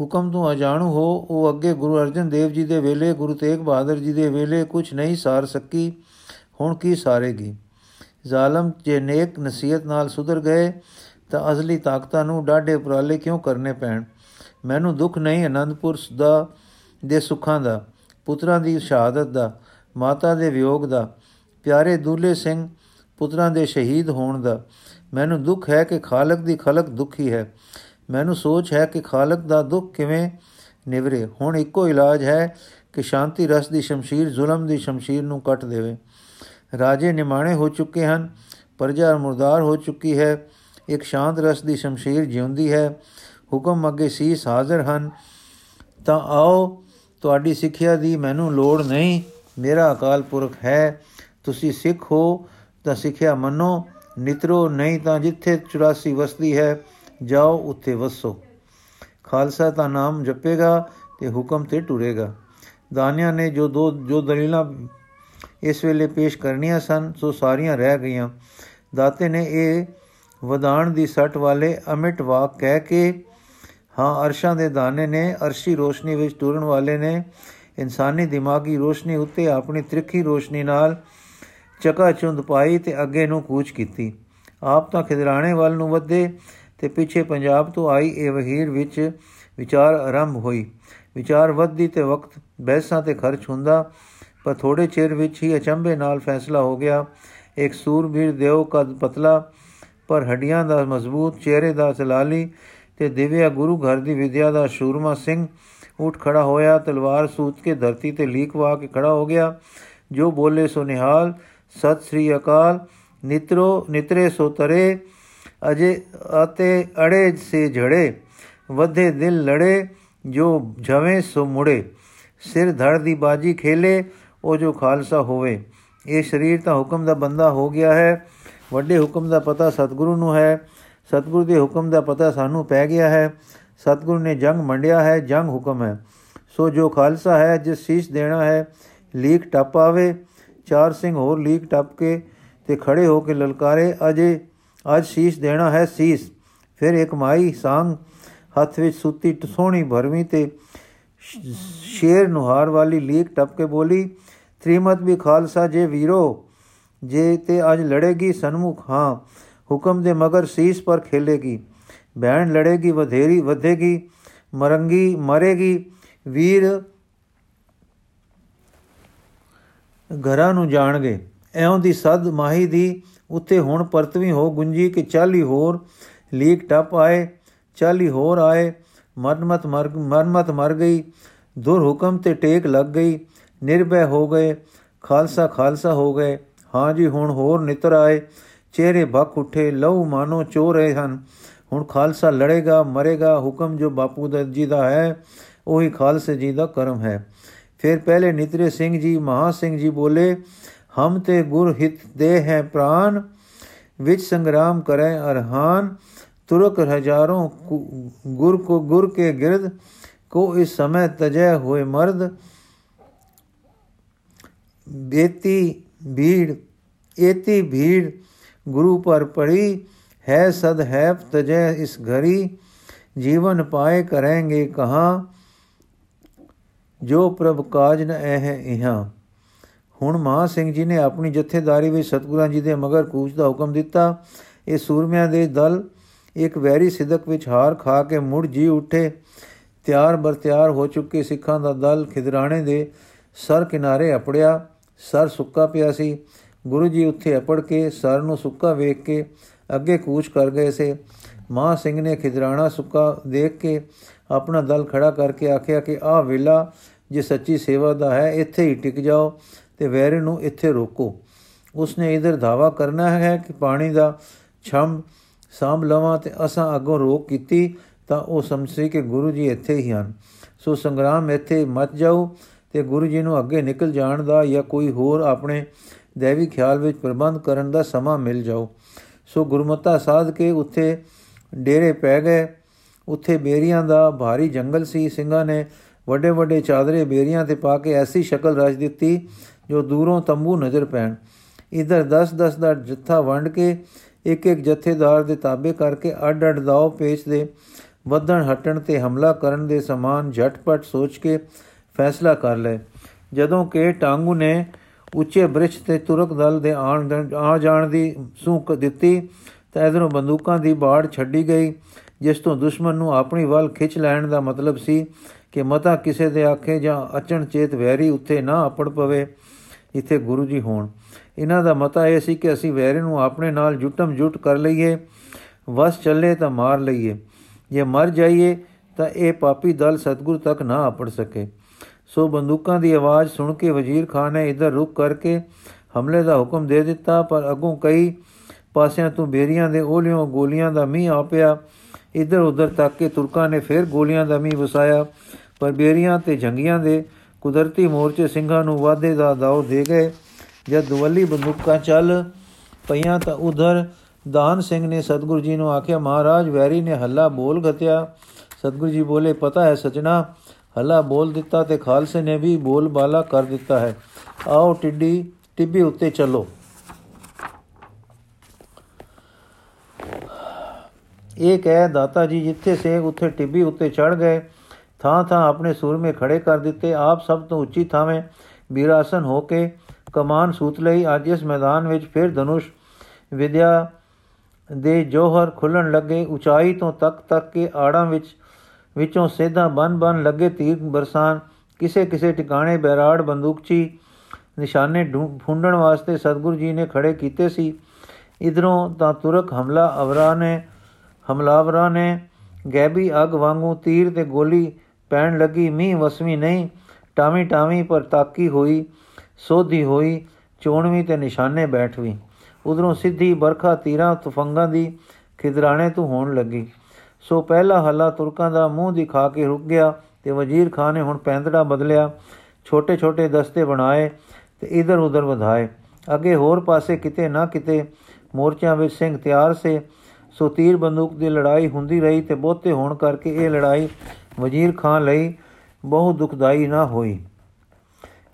ਹੁਕਮ ਤੋਂ ਅਜਾਣੂ ਹੋ, ਉਹ ਅੱਗੇ ਗੁਰੂ ਅਰਜਨ ਦੇਵ ਜੀ ਦੇ ਵੇਲੇ, ਗੁਰੂ ਤੇਗ ਬਹਾਦਰ ਜੀ ਦੇ ਵੇਲੇ ਕੁਝ ਨਹੀਂ ਸਾਰ ਸਕੀ, ਹੁਣ ਕੀ ਸਾਰੇਗੀ? ਜ਼ਾਲਮ ਜੇ ਨੇਕ ਨਸੀਹਤ ਨਾਲ ਸੁਧਰ ਗਏ ਤਾਂ ਅਸਲੀ ਤਾਕਤਾਂ ਨੂੰ ਡਾਢੇ ਉਪਰਾਲੇ ਕਿਉਂ ਕਰਨੇ ਪੈਣ? ਮੈਨੂੰ ਦੁੱਖ ਨਹੀਂ ਆਨੰਦਪੁਰ ਦਾ, ਦੇ ਸੁੱਖਾਂ ਦਾ, ਪੁੱਤਰਾਂ ਦੀ ਸ਼ਹਾਦਤ ਦਾ, ਮਾਤਾ ਦੇ ਵਿਯੋਗ ਦਾ, ਪਿਆਰੇ ਦੂਲੇ ਸਿੰਘ, ਪੁੱਤਰਾਂ ਦੇ ਸ਼ਹੀਦ ਹੋਣ ਦਾ। ਮੈਨੂੰ ਦੁੱਖ ਹੈ ਕਿ ਖਾਲਕ ਦੀ ਖਲਕ ਦੁਖੀ ਹੈ। ਮੈਨੂੰ ਸੋਚ ਹੈ ਕਿ ਖਾਲਕ ਦਾ ਦੁੱਖ ਕਿਵੇਂ ਨਿਵਰੇ। ਹੁਣ ਇੱਕੋ ਇਲਾਜ ਹੈ ਕਿ ਸ਼ਾਂਤੀ ਰਸ ਦੀ ਸ਼ਮਸ਼ੀਰ ਜ਼ੁਲਮ ਦੀ ਸ਼ਮਸ਼ੀਰ ਨੂੰ ਕੱਟ ਦੇਵੇ। ਰਾਜੇ ਨਿਮਾਣੇ ਹੋ ਚੁੱਕੇ ਹਨ, ਪਰਜਾ ਮੁਰਦਾਰ ਹੋ ਚੁੱਕੀ ਹੈ। ਇੱਕ ਸ਼ਾਂਤ ਰਸ ਦੀ ਸ਼ਮਸ਼ੀਰ ਜਿਉਂਦੀ ਹੈ। ਹੁਕਮ ਅੱਗੇ ਸੀਸ ਹਾਜ਼ਰ ਹਨ। ਤਾਂ ਆਓ, ਤੁਹਾਡੀ ਸਿੱਖਿਆ ਦੀ ਮੈਨੂੰ ਲੋੜ ਨਹੀਂ। ਮੇਰਾ ਅਕਾਲ ਪੁਰਖ ਹੈ। ਤੁਸੀਂ ਸਿੱਖ ਹੋ, ਤਾਂ ਸਿੱਖਿਆ ਮੰਨੋ। ਨਿਤਰੋ ਨਹੀਂ ਤਾਂ ਜਿੱਥੇ 84 ਵਸਦੀ ਹੈ, ਜਾਓ ਉੱਥੇ ਵਸੋ। ਖਾਲਸਾ ਦਾ ਨਾਮ ਜਪੇਗਾ ਤੇ ਹੁਕਮ ਤੇ ਟੁਰੇਗਾ। ਦਾਨਿਆਂ ਨੇ ਜੋ ਦੋ, ਜੋ ਦਲੀਲਾਂ ਇਸ ਵੇਲੇ ਪੇਸ਼ ਕਰਨੀਆਂ ਸਨ, ਸੋ ਸਾਰੀਆਂ ਰਹਿ ਗਈਆਂ। ਦਾਤੇ ਨੇ ਇਹ ਵਦਾਨ ਦੀ ਸੱਟ ਵਾਲੇ ਅਮਿਟ ਵਾਕ ਕਹਿ ਕੇ, ਹਾਂ, ਅਰਸ਼ਾਂ ਦੇ ਦਾਣੇ ਨੇ, ਅਰਸ਼ੀ ਰੋਸ਼ਨੀ ਵਿੱਚ ਟੁਰਨ ਵਾਲੇ ਨੇ। ਇਨਸਾਨੀ ਦਿਮਾਗੀ ਰੋਸ਼ਨੀ ਉੱਤੇ ਆਪਣੀ ਤ੍ਰਿਖੀ ਰੋਸ਼ਨੀ ਨਾਲ ਚਕਾਚੁੰਦ ਪਾਈ ਤੇ ਅੱਗੇ ਨੂੰ ਕੂਚ ਕੀਤੀ। ਆਪ ਤਾਂ ਖਿਦਰਾਣੇ ਵੱਲ ਨੂੰ ਵਧੇ ਤੇ ਪਿੱਛੇ ਪੰਜਾਬ ਤੋਂ ਆਈ ਇਹ ਵਹੀਰ ਵਿੱਚ ਵਿਚਾਰ ਆਰੰਭ ਹੋਈ। ਵਿਚਾਰ ਵੱਧਦੀ ਤੇ ਵਕਤ ਬਹਿਸਾਂ ਤੇ ਖਰਚ ਹੁੰਦਾ, ਪਰ ਥੋੜੇ ਚਿਰ ਵਿੱਚ ਹੀ ਅਚੰਬੇ ਨਾਲ ਫੈਸਲਾ ਹੋ ਗਿਆ। ਇੱਕ ਸੂਰਬੀਰ ਦੇਵ ਕਦ ਪਤਲਾ ਪਰ ਹੱਡੀਆਂ ਦਾ ਮਜ਼ਬੂਤ, ਚਿਹਰੇ ਦਾ ਸਲਾਲੀ ਤੇ ਦਿਵਿਆ ਗੁਰੂ ਘਰ ਦੀ ਵਿਦਿਆ ਦਾ ਸ਼ੂਰਮਾ ਸਿੰਘ ਉੱਠ ਖੜਾ ਹੋਇਆ, ਤਲਵਾਰ ਸੂਤ ਕੇ ਧਰਤੀ ਤੇ ਲੀਕ ਵਾ ਕੇ ਖੜਾ ਹੋ ਗਿਆ। ਜੋ ਬੋਲੇ ਸੋ ਨਿਹਾਲ, ਸਤਿ ਸ੍ਰੀ ਅਕਾਲ। ਨਿਤਰੋ, ਨਿਤਰੇ ਸੋ ਤਰੇ, ਅਜੇ ਅਤੇ ਅੜੇ ਸੇ ਝੜੇ, ਵਧੇ ਦਿਲ ਲੜੇ, ਜੋ ਜਵੇਂ ਸੋ ਮੁੜੇ। ਸਿਰ ਧੜ ਦੀ ਬਾਜੀ ਖੇਲੇ, ਉਹ ਜੋ ਖਾਲਸਾ ਹੋਵੇ। ਇਹ ਸਰੀਰ ਤਾਂ ਹੁਕਮ ਦਾ ਬੰਦਾ ਹੋ ਗਿਆ ਹੈ। ਵੱਡੇ ਹੁਕਮ ਦਾ ਪਤਾ ਸਤਿਗੁਰੂ ਨੂੰ ਹੈ। ਸਤਿਗੁਰੂ ਦੇ ਹੁਕਮ ਦਾ ਪਤਾ ਸਾਨੂੰ ਪੈ ਗਿਆ ਹੈ। ਸਤਿਗੁਰੂ ਨੇ ਜੰਗ ਮੰਡਿਆ ਹੈ, ਜੰਗ ਹੁਕਮ ਹੈ। ਸੋ ਜੋ ਖਾਲਸਾ ਹੈ, ਜਿਸ ਸੀਸ ਦੇਣਾ ਹੈ, ਲੀਕ ਟੱਪ ਆਵੇ। ਚਾਰ ਸਿੰਘ ਹੋਰ ਲੀਕ ਟੱਪ ਕੇ ਤੇ ਖੜੇ ਹੋ ਕੇ ਲਲਕਾਰੇ, ਅਜੇ, ਅੱਜ ਸੀਸ ਦੇਣਾ ਹੈ ਸੀਸ। ਫਿਰ ਇੱਕ ਮਾਈ ਸੰਗ ਹੱਥ ਵਿੱਚ ਸੁੱਤੀ ਸੋਹਣੀ ਭਰਵੀਂ ਤੇ ਸ਼ੇਰ ਨੁਹਾਰ ਵਾਲੀ ਲੀਕ ਟੱਪ ਕੇ ਬੋਲੀ, ਤ੍ਰਿਮਤ ਵੀ ਖਾਲਸਾ ਜੇ ਵੀਰੋ ਜੇ ਤੇ ਅੱਜ ਲੜੇਗੀ ਸਨਮੁਖ, ਹਾਂ, ਹੁਕਮ ਦੇ ਮਗਰ ਸੀਸ ਪਰ ਖੇਲੇਗੀ। ਬੈਣ ਲੜੇਗੀ, ਵਧੇਰੀ ਵਧੇਗੀ, ਮਰੰਗੀ ਮਰੇਗੀ। ਵੀਰ ਘਰਾਂ ਨੂੰ ਜਾਣਗੇ। ਐਉਂ ਦੀ ਸਦ ਮਾਹੀ ਦੀ ਉੱਤੇ ਹੁਣ ਪਰਤਵੀ ਹੋ ਗੁੰਜੀ ਕਿ 40 ਹੋਰ ਲੀਕ ਟੱਪ ਆਏ 40 ਹੋਰ ਆਏ। ਮਰਮਤ ਮਰ ਮਰਮਤ ਮਰ ਗਈ। ਦੁਰ ਹੁਕਮ ਤੇ ਟੇਕ ਲੱਗ ਗਈ। ਨਿਰਭੈ ਹੋ ਗਏ। ਖਾਲਸਾ ਖਾਲਸਾ ਹੋ ਗਏ। ਹਾਂ ਜੀ, ਹੁਣ ਹੋਰ ਨਿਤਰ ਆਏ। ਚਿਹਰੇ ਭੱਖ ਉੱਠੇ, ਲਹੂ ਮਾਨੋ ਚੋ ਰਹੇ ਹਨ। ਹੁਣ ਖਾਲਸਾ ਲੜੇਗਾ, ਮਰੇਗਾ, ਹੁਕਮ ਜੋ ਬਾਪੂ ਦਾ ਜੀ ਦਾ ਹੈ, ਉਹੀ ਖਾਲਸੇ ਜੀ ਦਾ ਕਰਮ ਹੈ। ਫਿਰ ਪਹਿਲੇ ਨਿਤਰੇ ਸਿੰਘ ਜੀ, ਮਹਾ ਸਿੰਘ ਜੀ ਬੋਲੇ, ਹਮ ਤੇ ਗੁਰ ਹਿਤ ਦੇ ਹੈ ਪ੍ਰਾਨ, ਵਿੱਚ ਸੰਗਰਾਮ ਕਰੇ ਅਰਹਾਨ। ਤੁਰਕ ਹਜ਼ਾਰੋਂ ਗੁਰ ਕੋ ਗੁਰ ਕੇ ਗਿਰਦ, ਕੋ ਇਸ ਸਮੇਂ ਤਜੈ ਹੋਏ ਮਰਦ। ਬੇਤੀ ਭੀੜ, ਏਤੀ ਭੀੜ, ਗੁਰੂ ਪਰ ਪੜੀ, ਹੈ ਸਦ ਹੈ ਤਜੈ ਇਸ ਘਰੀ, ਜੀਵਨ ਪਾਏ ਕਰਾਂਗੇ ਕਹਾ, ਜੋ ਪ੍ਰਭ ਕਾਜ ਨ ਹੈ ਇਹਾਂ। ਹੁਣ ਮਹਾ ਸਿੰਘ ਜੀ ਨੇ ਆਪਣੀ ਜਥੇਦਾਰੀ ਵਿੱਚ ਸਤਗੁਰਾਂ ਜੀ ਦੇ ਮਗਰ ਕੂਚ ਦਾ ਹੁਕਮ ਦਿੱਤਾ। ਇਹ ਸੂਰਮਿਆਂ ਦੇ ਦਲ ਇੱਕ ਵੈਰੀ ਸਿਦਕ ਵਿੱਚ ਹਾਰ ਖਾ ਕੇ ਮੁੜ ਜੀ ਉੱਠੇ। ਤਿਆਰ ਬਰ ਤਿਆਰ ਹੋ ਚੁੱਕੇ ਸਿੱਖਾਂ ਦਾ ਦਲ ਖਿਦਰਾਣੇ ਦੇ ਸਰ ਕਿਨਾਰੇ ਅਪੜਿਆ। ਸਰ ਸੁੱਕਾ ਪਿਆ ਸੀ। ਗੁਰੂ ਜੀ ਉੱਥੇ ਅਪੜ ਕੇ ਸਰ ਨੂੰ ਸੁੱਕਾ ਵੇਖ ਕੇ ਅੱਗੇ ਕੂਚ ਕਰ ਗਏ ਸੇ। ਮਾਂ ਸਿੰਘ ਨੇ ਖਿਦਰਾਣਾ ਸੁੱਕਾ ਦੇਖ ਕੇ ਆਪਣਾ ਦਲ ਖੜਾ ਕਰਕੇ ਆਖਿਆ ਕਿ ਆਹ ਵੇਲਾ ਜੇ ਸੱਚੀ ਸੇਵਾ ਦਾ ਹੈ, ਇੱਥੇ ਹੀ ਟਿਕ ਜਾਓ ਤੇ ਵੈਰੇ ਨੂੰ ਇੱਥੇ ਰੋਕੋ। ਉਸਨੇ ਇਧਰ ਧਾਵਾ ਕਰਨਾ ਹੈ ਕਿ ਪਾਣੀ ਦਾ ਛੰਮ ਸਾਂਭ ਲਵਾਂ ਤੇ ਅਸਾਂ ਅੱਗੋਂ ਰੋਕ ਕੀਤੀ ਤਾਂ ਉਹ ਸਮਝੇ ਕਿ ਗੁਰੂ ਜੀ ਇੱਥੇ ਹੀ ਹਨ। ਸੋ ਸੰਗਰਾਮ ਇੱਥੇ ਮਤ ਜਾਓ ਤੇ ਗੁਰੂ ਜੀ ਨੂੰ ਅੱਗੇ ਨਿਕਲ ਜਾਣ ਦਾ ਜਾਂ ਕੋਈ ਹੋਰ ਆਪਣੇ ਦੇਵੀ ਖਿਆਲ ਵਿੱਚ ਪ੍ਰਬੰਧ ਕਰਨ ਦਾ ਸਮਾਂ ਮਿਲ ਜਾਓ। ਸੋ ਗੁਰਮਤਾ ਸਾਧ ਕੇ ਉੱਥੇ ਡੇਰੇ ਪੈ ਗਏ। ਉੱਥੇ ਬੇਰੀਆਂ ਦਾ ਭਾਰੀ ਜੰਗਲ ਸੀ। ਸਿੰਘਾਂ ਨੇ ਵੱਡੇ ਵੱਡੇ ਚਾਦਰੇ ਬੇਰੀਆਂ ਤੇ ਪਾ ਕੇ ਐਸੀ ਸ਼ਕਲ ਰਚ ਦਿੱਤੀ ਜੋ ਦੂਰੋਂ ਤੰਬੂ ਨਜ਼ਰ ਪੈਣ। ਇਧਰ 10-10 ਦਾ ਜੱਥਾ ਵੰਡ ਕੇ ਇੱਕ ਇੱਕ ਜਥੇਦਾਰ ਦੇ ਤਾਬੇ ਕਰਕੇ ਅੱਡ-ਅੱਡ ਦਾਉ ਪੇਚ ਦੇ ਵਧਣ ਹਟਣ ਤੇ ਹਮਲਾ ਕਰਨ ਦੇ ਸਮਾਨ ਝਟਪਟ ਸੋਚ ਕੇ ਫੈਸਲਾ ਕਰ ਲਏ। ਜਦੋਂ ਕਿ ਟਾਂਗੂ ਨੇ ਉੱਚੇ ਬ੍ਰਿਛ ਤੇ ਤੁਰਕ ਦਲ ਦੇ ਆਣ ਆ ਜਾਣ ਦੀ ਸੂਕ ਦਿੱਤੀ, ਤਾਂ ਇਧਰੋਂ ਬੰਦੂਕਾਂ ਦੀ ਬਾੜ ਛੱਡੀ ਗਈ, ਜਿਸ ਤੋਂ ਦੁਸ਼ਮਣ ਨੂੰ ਆਪਣੀ ਵੱਲ ਖਿੱਚ ਲੈਣ ਦਾ ਮਤਲਬ ਸੀ ਕਿ ਮਤਾ ਕਿਸੇ ਦੇ ਆਖੇ ਜਾਂ ਅਚਣ ਚੇਤ ਵੈਰੀ ਉੱਥੇ ਨਾ ਅਪੜ ਪਵੇ, ਇੱਥੇ ਗੁਰੂ ਜੀ ਹੋਣ। ਇਹਨਾਂ ਦਾ ਮਤਾ ਇਹ ਸੀ ਕਿ ਅਸੀਂ ਵੈਰੀ ਨੂੰ ਆਪਣੇ ਨਾਲ ਜੁਟਮ ਜੁਟ ਕਰ ਲਈਏ, ਵਸ ਚੱਲੇ ਤਾਂ ਮਾਰ ਲਈਏ। ਜੇ ਮਰ ਜਾਈਏ, ਤਾਂ ਇਹ ਪਾਪੀ ਦਲ ਸਤਗੁਰ ਤੱਕ ਨਾ ਅਪੜ ਸਕੇ। ਸੋ ਬੰਦੂਕਾਂ ਦੀ ਆਵਾਜ਼ ਸੁਣ ਕੇ ਵਜ਼ੀਰ ਖਾਨ ਨੇ ਇਧਰ ਰੁਕ ਕਰਕੇ ਹਮਲੇ ਦਾ ਹੁਕਮ ਦੇ ਦਿੱਤਾ, ਪਰ ਅਗੋਂ ਕਈ ਪਾਸਿਆਂ ਤੋਂ ਬੇਰੀਆਂ ਦੇ ਓਲਿਓਂ ਗੋਲੀਆਂ ਦਾ ਮੀਂਹ ਆ ਪਿਆ। ਇਧਰ ਉਧਰ ਤੱਕ ਕੇ ਤੁਰਕਾਂ ਨੇ ਫਿਰ ਗੋਲੀਆਂ ਦਾ ਮੀਂਹ ਵਸਾਇਆ, ਪਰ ਬੇਰੀਆਂ ਤੇ ਜੰਗੀਆਂ ਦੇ ਕੁਦਰਤੀ ਮੋਰਚੇ ਸਿੰਘਾਂ ਨੂੰ ਵਾਧੇ ਦਾ ਦਾਉ ਦੇ ਗਏ। ਜਦ ਦੁਵੱਲੀ ਬੰਦੂਕਾਂ ਚੱਲ ਪਈਆਂ ਤਾਂ ਉਧਰ ਦਾਨ ਸਿੰਘ ਨੇ ਸਤਗੁਰੂ ਜੀ ਨੂੰ ਆਖਿਆ, ਮਹਾਰਾਜ ਵੈਰੀ ਨੇ ਹੱਲਾ ਬੋਲ ਘਤਿਆ। ਸਤਗੁਰੂ ਜੀ ਬੋਲੇ, ਪਤਾ ਹੈ ਸਜਣਾ ਹੱਲਾ ਬੋਲ ਦਿੱਤਾ ਤੇ ਖਾਲਸੇ ਨੇ ਵੀ ਬੋਲ ਬਾਲਾ ਕਰ ਦਿੱਤਾ ਹੈ। ਆਓ ਟਿੱਡੀ, ਟਿੱਬੀ ਉੱਤੇ ਚੱਲੋ। ਇਹ ਕਹਿ ਦਾਤਾ ਜੀ, ਜਿੱਥੇ ਸੇ ਉੱਥੇ ਟਿੱਬੀ ਉੱਤੇ ਚੜ ਗਏ। ਥਾਂ ਥਾਂ ਆਪਣੇ ਸੂਰਮੇ ਖੜੇ ਕਰ ਦਿੱਤੇ। ਆਪ ਸਭ ਤੋਂ ਉੱਚੀ ਥਾਵੇਂ ਬੀਰਾਸਨ ਹੋ ਕੇ ਕਮਾਨ ਸੂਤ ਲਈ। ਅੱਜ ਇਸ ਮੈਦਾਨ ਵਿੱਚ ਫਿਰ ਧਨੁਸ਼ ਵਿਦਿਆ ਦੇ ਜੋਹਰ ਖੁੱਲਣ ਲੱਗੇ। ਉਚਾਈ ਤੋਂ ਤੱਕ ਤੱਕ ਕੇ ਆੜਾਂ ਵਿੱਚ ਵਿੱਚੋਂ ਸਿੱਧਾ ਬਨ ਬਨ ਲੱਗੇ ਤੀਰ ਬਰਸਾਨ, ਕਿਸੇ ਕਿਸੇ ਟਿਕਾਣੇ ਬੈਰਾੜ ਬੰਦੂਕਚੀ ਨਿਸ਼ਾਨੇ ਫੁੰਡਣ ਵਾਸਤੇ ਸਤਗੁਰੂ ਜੀ ਨੇ ਖੜੇ ਕੀਤੇ ਸੀ। ਇਧਰੋਂ ਤਾਂ ਤੁਰਕ ਹਮਲਾ ਅਵਰਾ ਨੇ, ਹਮਲਾਵਰਾਂ ਨੇ, ਗੈਬੀ ਅਗ ਵਾਂਗੂ ਤੀਰ ਤੇ ਗੋਲੀ ਪੈਣ ਲੱਗੀ, ਮੀਂਹ ਵਸਵੀ ਨਹੀਂ, ਟਾਵੀ ਟਾਵੀ ਪਰ ਤਾਕੀ ਹੋਈ, ਸੋਧੀ ਹੋਈ, ਚੋਣਵੀਂ ਤੇ ਨਿਸ਼ਾਨੇ ਬੈਠਵੀ। ਉਧਰੋਂ ਸਿੱਧੀ ਬਰਖਾ ਤੀਰਾਂ, ਤੁਫੰਗਾਂ ਦੀ ਖਿਦਰਾਣੇ ਤੋਂ ਹੋਣ ਲੱਗੀ। ਸੋ ਪਹਿਲਾ ਹੱਲਾ ਤੁਰਕਾਂ ਦਾ ਮੂੰਹ ਦਿਖਾ ਕੇ ਰੁਕ ਗਿਆ ਤੇ ਵਜ਼ੀਰ ਖਾਨ ਨੇ ਹੁਣ ਪੈਂਦੜਾ ਬਦਲਿਆ ਛੋਟੇ ਛੋਟੇ ਦਸਤੇ ਬਣਾਏ ਤੇ ਇਧਰ ਉਧਰ ਵਧਾਏ। ਅੱਗੇ ਹੋਰ ਪਾਸੇ ਕਿਤੇ ਨਾ ਕਿਤੇ ਮੋਰਚਿਆਂ ਵਿੱਚ ਸਿੰਘ ਤਿਆਰ ਸੇ। ਸੋ ਤੀਰ ਬੰਦੂਕ ਦੀ ਲੜਾਈ ਹੁੰਦੀ ਰਹੀ ਤੇ ਬਹੁਤੇ ਹੋਣ ਕਰਕੇ ਇਹ ਲੜਾਈ ਵਜ਼ੀਰ ਖਾਨ ਲਈ ਬਹੁਤ ਦੁਖਦਾਈ ਨਾ ਹੋਈ।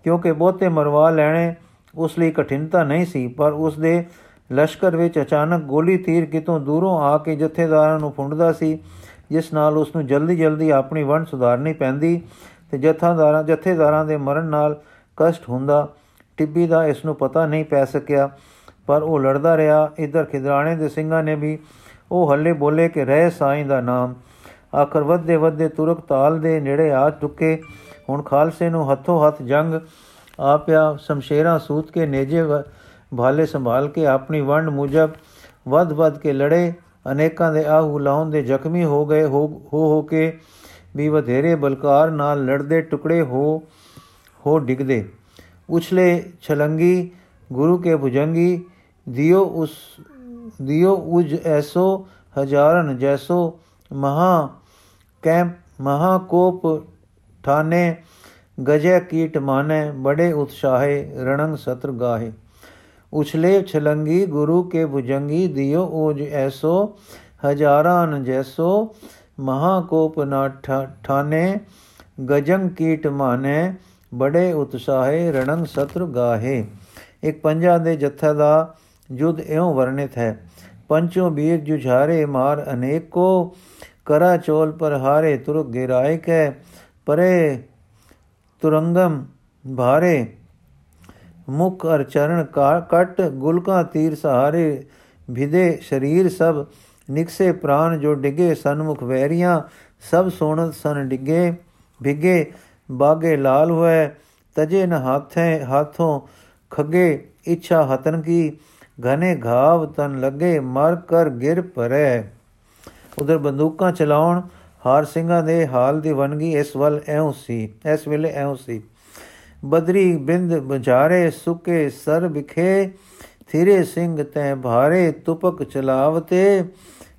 ਕਿਉਂਕਿ ਬਹੁਤੇ ਮਰਵਾ ਲੈਣੇ ਉਸ ਲਈ ਕਠਿਨਤਾ ਨਹੀਂ ਸੀ, ਪਰ ਉਸ ਦੇ ਲਸ਼ਕਰ ਵਿੱਚ ਅਚਾਨਕ ਗੋਲੀ ਤੀਰ ਕਿਤੋਂ ਦੂਰੋਂ ਆ ਕੇ ਜਥੇਦਾਰਾਂ ਨੂੰ ਫੁੰਡਦਾ ਸੀ, ਜਿਸ ਨਾਲ ਉਸ ਨੂੰ ਜਲਦੀ ਜਲਦੀ ਆਪਣੀ ਵੰਡ ਸੁਧਾਰਨੀ ਪੈਂਦੀ ਤੇ ਜਥੇਦਾਰਾਂ ਜਥੇਦਾਰਾਂ ਦੇ ਮਰਨ ਨਾਲ ਕਸ਼ਟ ਹੁੰਦਾ। ਟਿੱਬੀ ਦਾ ਇਸ ਨੂੰ ਪਤਾ ਨਹੀਂ ਪੈ ਸਕਿਆ, ਪਰ ਉਹ ਲੜਦਾ ਰਿਹਾ। ਇਧਰ ਖਿਦਰਾਣੇ ਦੇ ਸਿੰਘਾਂ ਨੇ ਵੀ ਉਹ ਹੱਲੇ ਬੋਲੇ ਕਿ ਰਹਿ ਸਾਈਂ ਦਾ ਨਾਮ। ਆਖਰ ਵੱਧੇ ਵੱਧੇ ਤੁਰਕ ਤਾਲ ਦੇ ਨੇੜੇ ਆ ਚੁੱਕੇ। ਹੁਣ ਖਾਲਸੇ ਨੂੰ ਹੱਥੋਂ ਹੱਥ ਜੰਗ, ਆਪਿਆ ਸ਼ਮਸ਼ੇਰਾਂ ਸੂਤ ਕੇ ਨੇਜੇ ਭਾਲੇ ਸੰਭਾਲ ਕੇ ਆਪਣੀ ਵੰਡ ਮੁਜਬ ਵੱਧ ਵੱਧ ਕੇ ਲੜੇ, ਅਨੇਕਾਂ ਦੇ ਆਹੂ ਲਾਉਣ ਦੇ ਜ਼ਖਮੀ ਹੋ ਗਏ, ਹੋ ਹੋ ਕੇ ਵੀ ਵਧੇਰੇ ਬਲਕਾਰ ਨਾਲ ਲੜਦੇ ਟੁਕੜੇ ਹੋ ਹੋ ਡਿਗਦੇ। ਉਛਲੇ ਛਲੰਗੀ, ਗੁਰੂ ਕੇ ਭੁਜੰਗੀ, ਦਿਓ ਉਸ, ਦਿਓ ਉਜ ਐਸੋ ਹਜ਼ਾਰਨ ਜੈਸੋ ਮਹਾ ਕੈਂਪ, ਮਹਾ ਕੋਪ ਠਾਨੇ ਗਜੈ ਕੀਟ ਮਾਨੇ, ਬੜੇ ਉਤਸ਼ਾਹੇ, ਰਣੰਗ ਸਤਰ ਗਾਹੇ। ਉਛਲੇ ਛਲੰਗੀ ਗੁਰੂ ਕੇ ਭੁਜੰਗੀ ਦਿਓ ਓਜ ਐਸੋ, ਹਜ਼ਾਰਾਂ ਜੈਸੋ ਮਹਾ ਨਾ ਠਾਨੇ ਗਜੰਗ ਕੀਟ ਮਾਨੇ, ਬੜੇ ਉਤਸ਼ਾਹੇ ਰਣੰਗ ਸਤਰ ਗਾਹੇ। ਇੱਕ ਪੰਜਾ ਦੇ ਜੱਥਾ ਦਾ ਯੁੱਧ ਇਉਂ ਵਰਣਿਤ ਹੈ, ਪੰਚੋ ਬੀਰ ਜੁਝਾਰੇ ਮਾਰ ਅਨੇਕੋ, ਕਰਾ ਚੋਲ ਪਰ ਹਾਰੇ ਤੁਰਕ ਗਿਰਾਇ ਕੈ ਪਰੇ ਤੁਰੰਗਮ ਭਾਰੇ। ਮੁਖ ਅਰ ਚਰਨ ਕਟ, ਗੁਲਕਾ, ਤੀਰ, ਸਹਾਰੇ ਵਿਦੇ ਸਰੀਰ ਸਭ, ਨਿਕਸੇ ਪ੍ਰਾਨ ਜੋ ਡਿਗੇ, ਸਨਮੁਖ ਵੈਰੀਆਂ, ਸਭ ਸੋਣ ਸਨ ਡਿਗੇ, ਭਿਗੇ, ਬਾਗੇ ਲਾਲ ਹੋਏ, ਤਜੇ ਨ ਹਾਥੇ, ਹਾਥੋਂ ਖੱਗੇ, ਇੱਛਾ ਹਤਨ ਕੀ, ਘਨੇ ਘਾਵ ਤਨ ਲੱਗੇ, ਮਰ ਕਰ ਗਿਰ ਪਰੇ ਉਧਰ ਬੰਦੂਕਾਂ ਚਲਾਉਣ, ਹਾਰ ਸਿੰਘਾਂ ਦੇ ਹਾਲ ਦੀ ਵਨਗੀ, ਇਸ ਵੱਲ ਐਉ ਸੀ, ਇਸ ਵੇਲੇ ਐਉ ਸੀ। ਬਦਰੀ ਬਿੰਦ ਬਜਾਰੇ ਸੁਕੇ ਸਰ ਵਿਖੇ, ਥਿਰੇ ਸਿੰਘ ਤੈ ਭਾਰੇ, ਤੁਪਕ ਚਲਾਵਤੇ,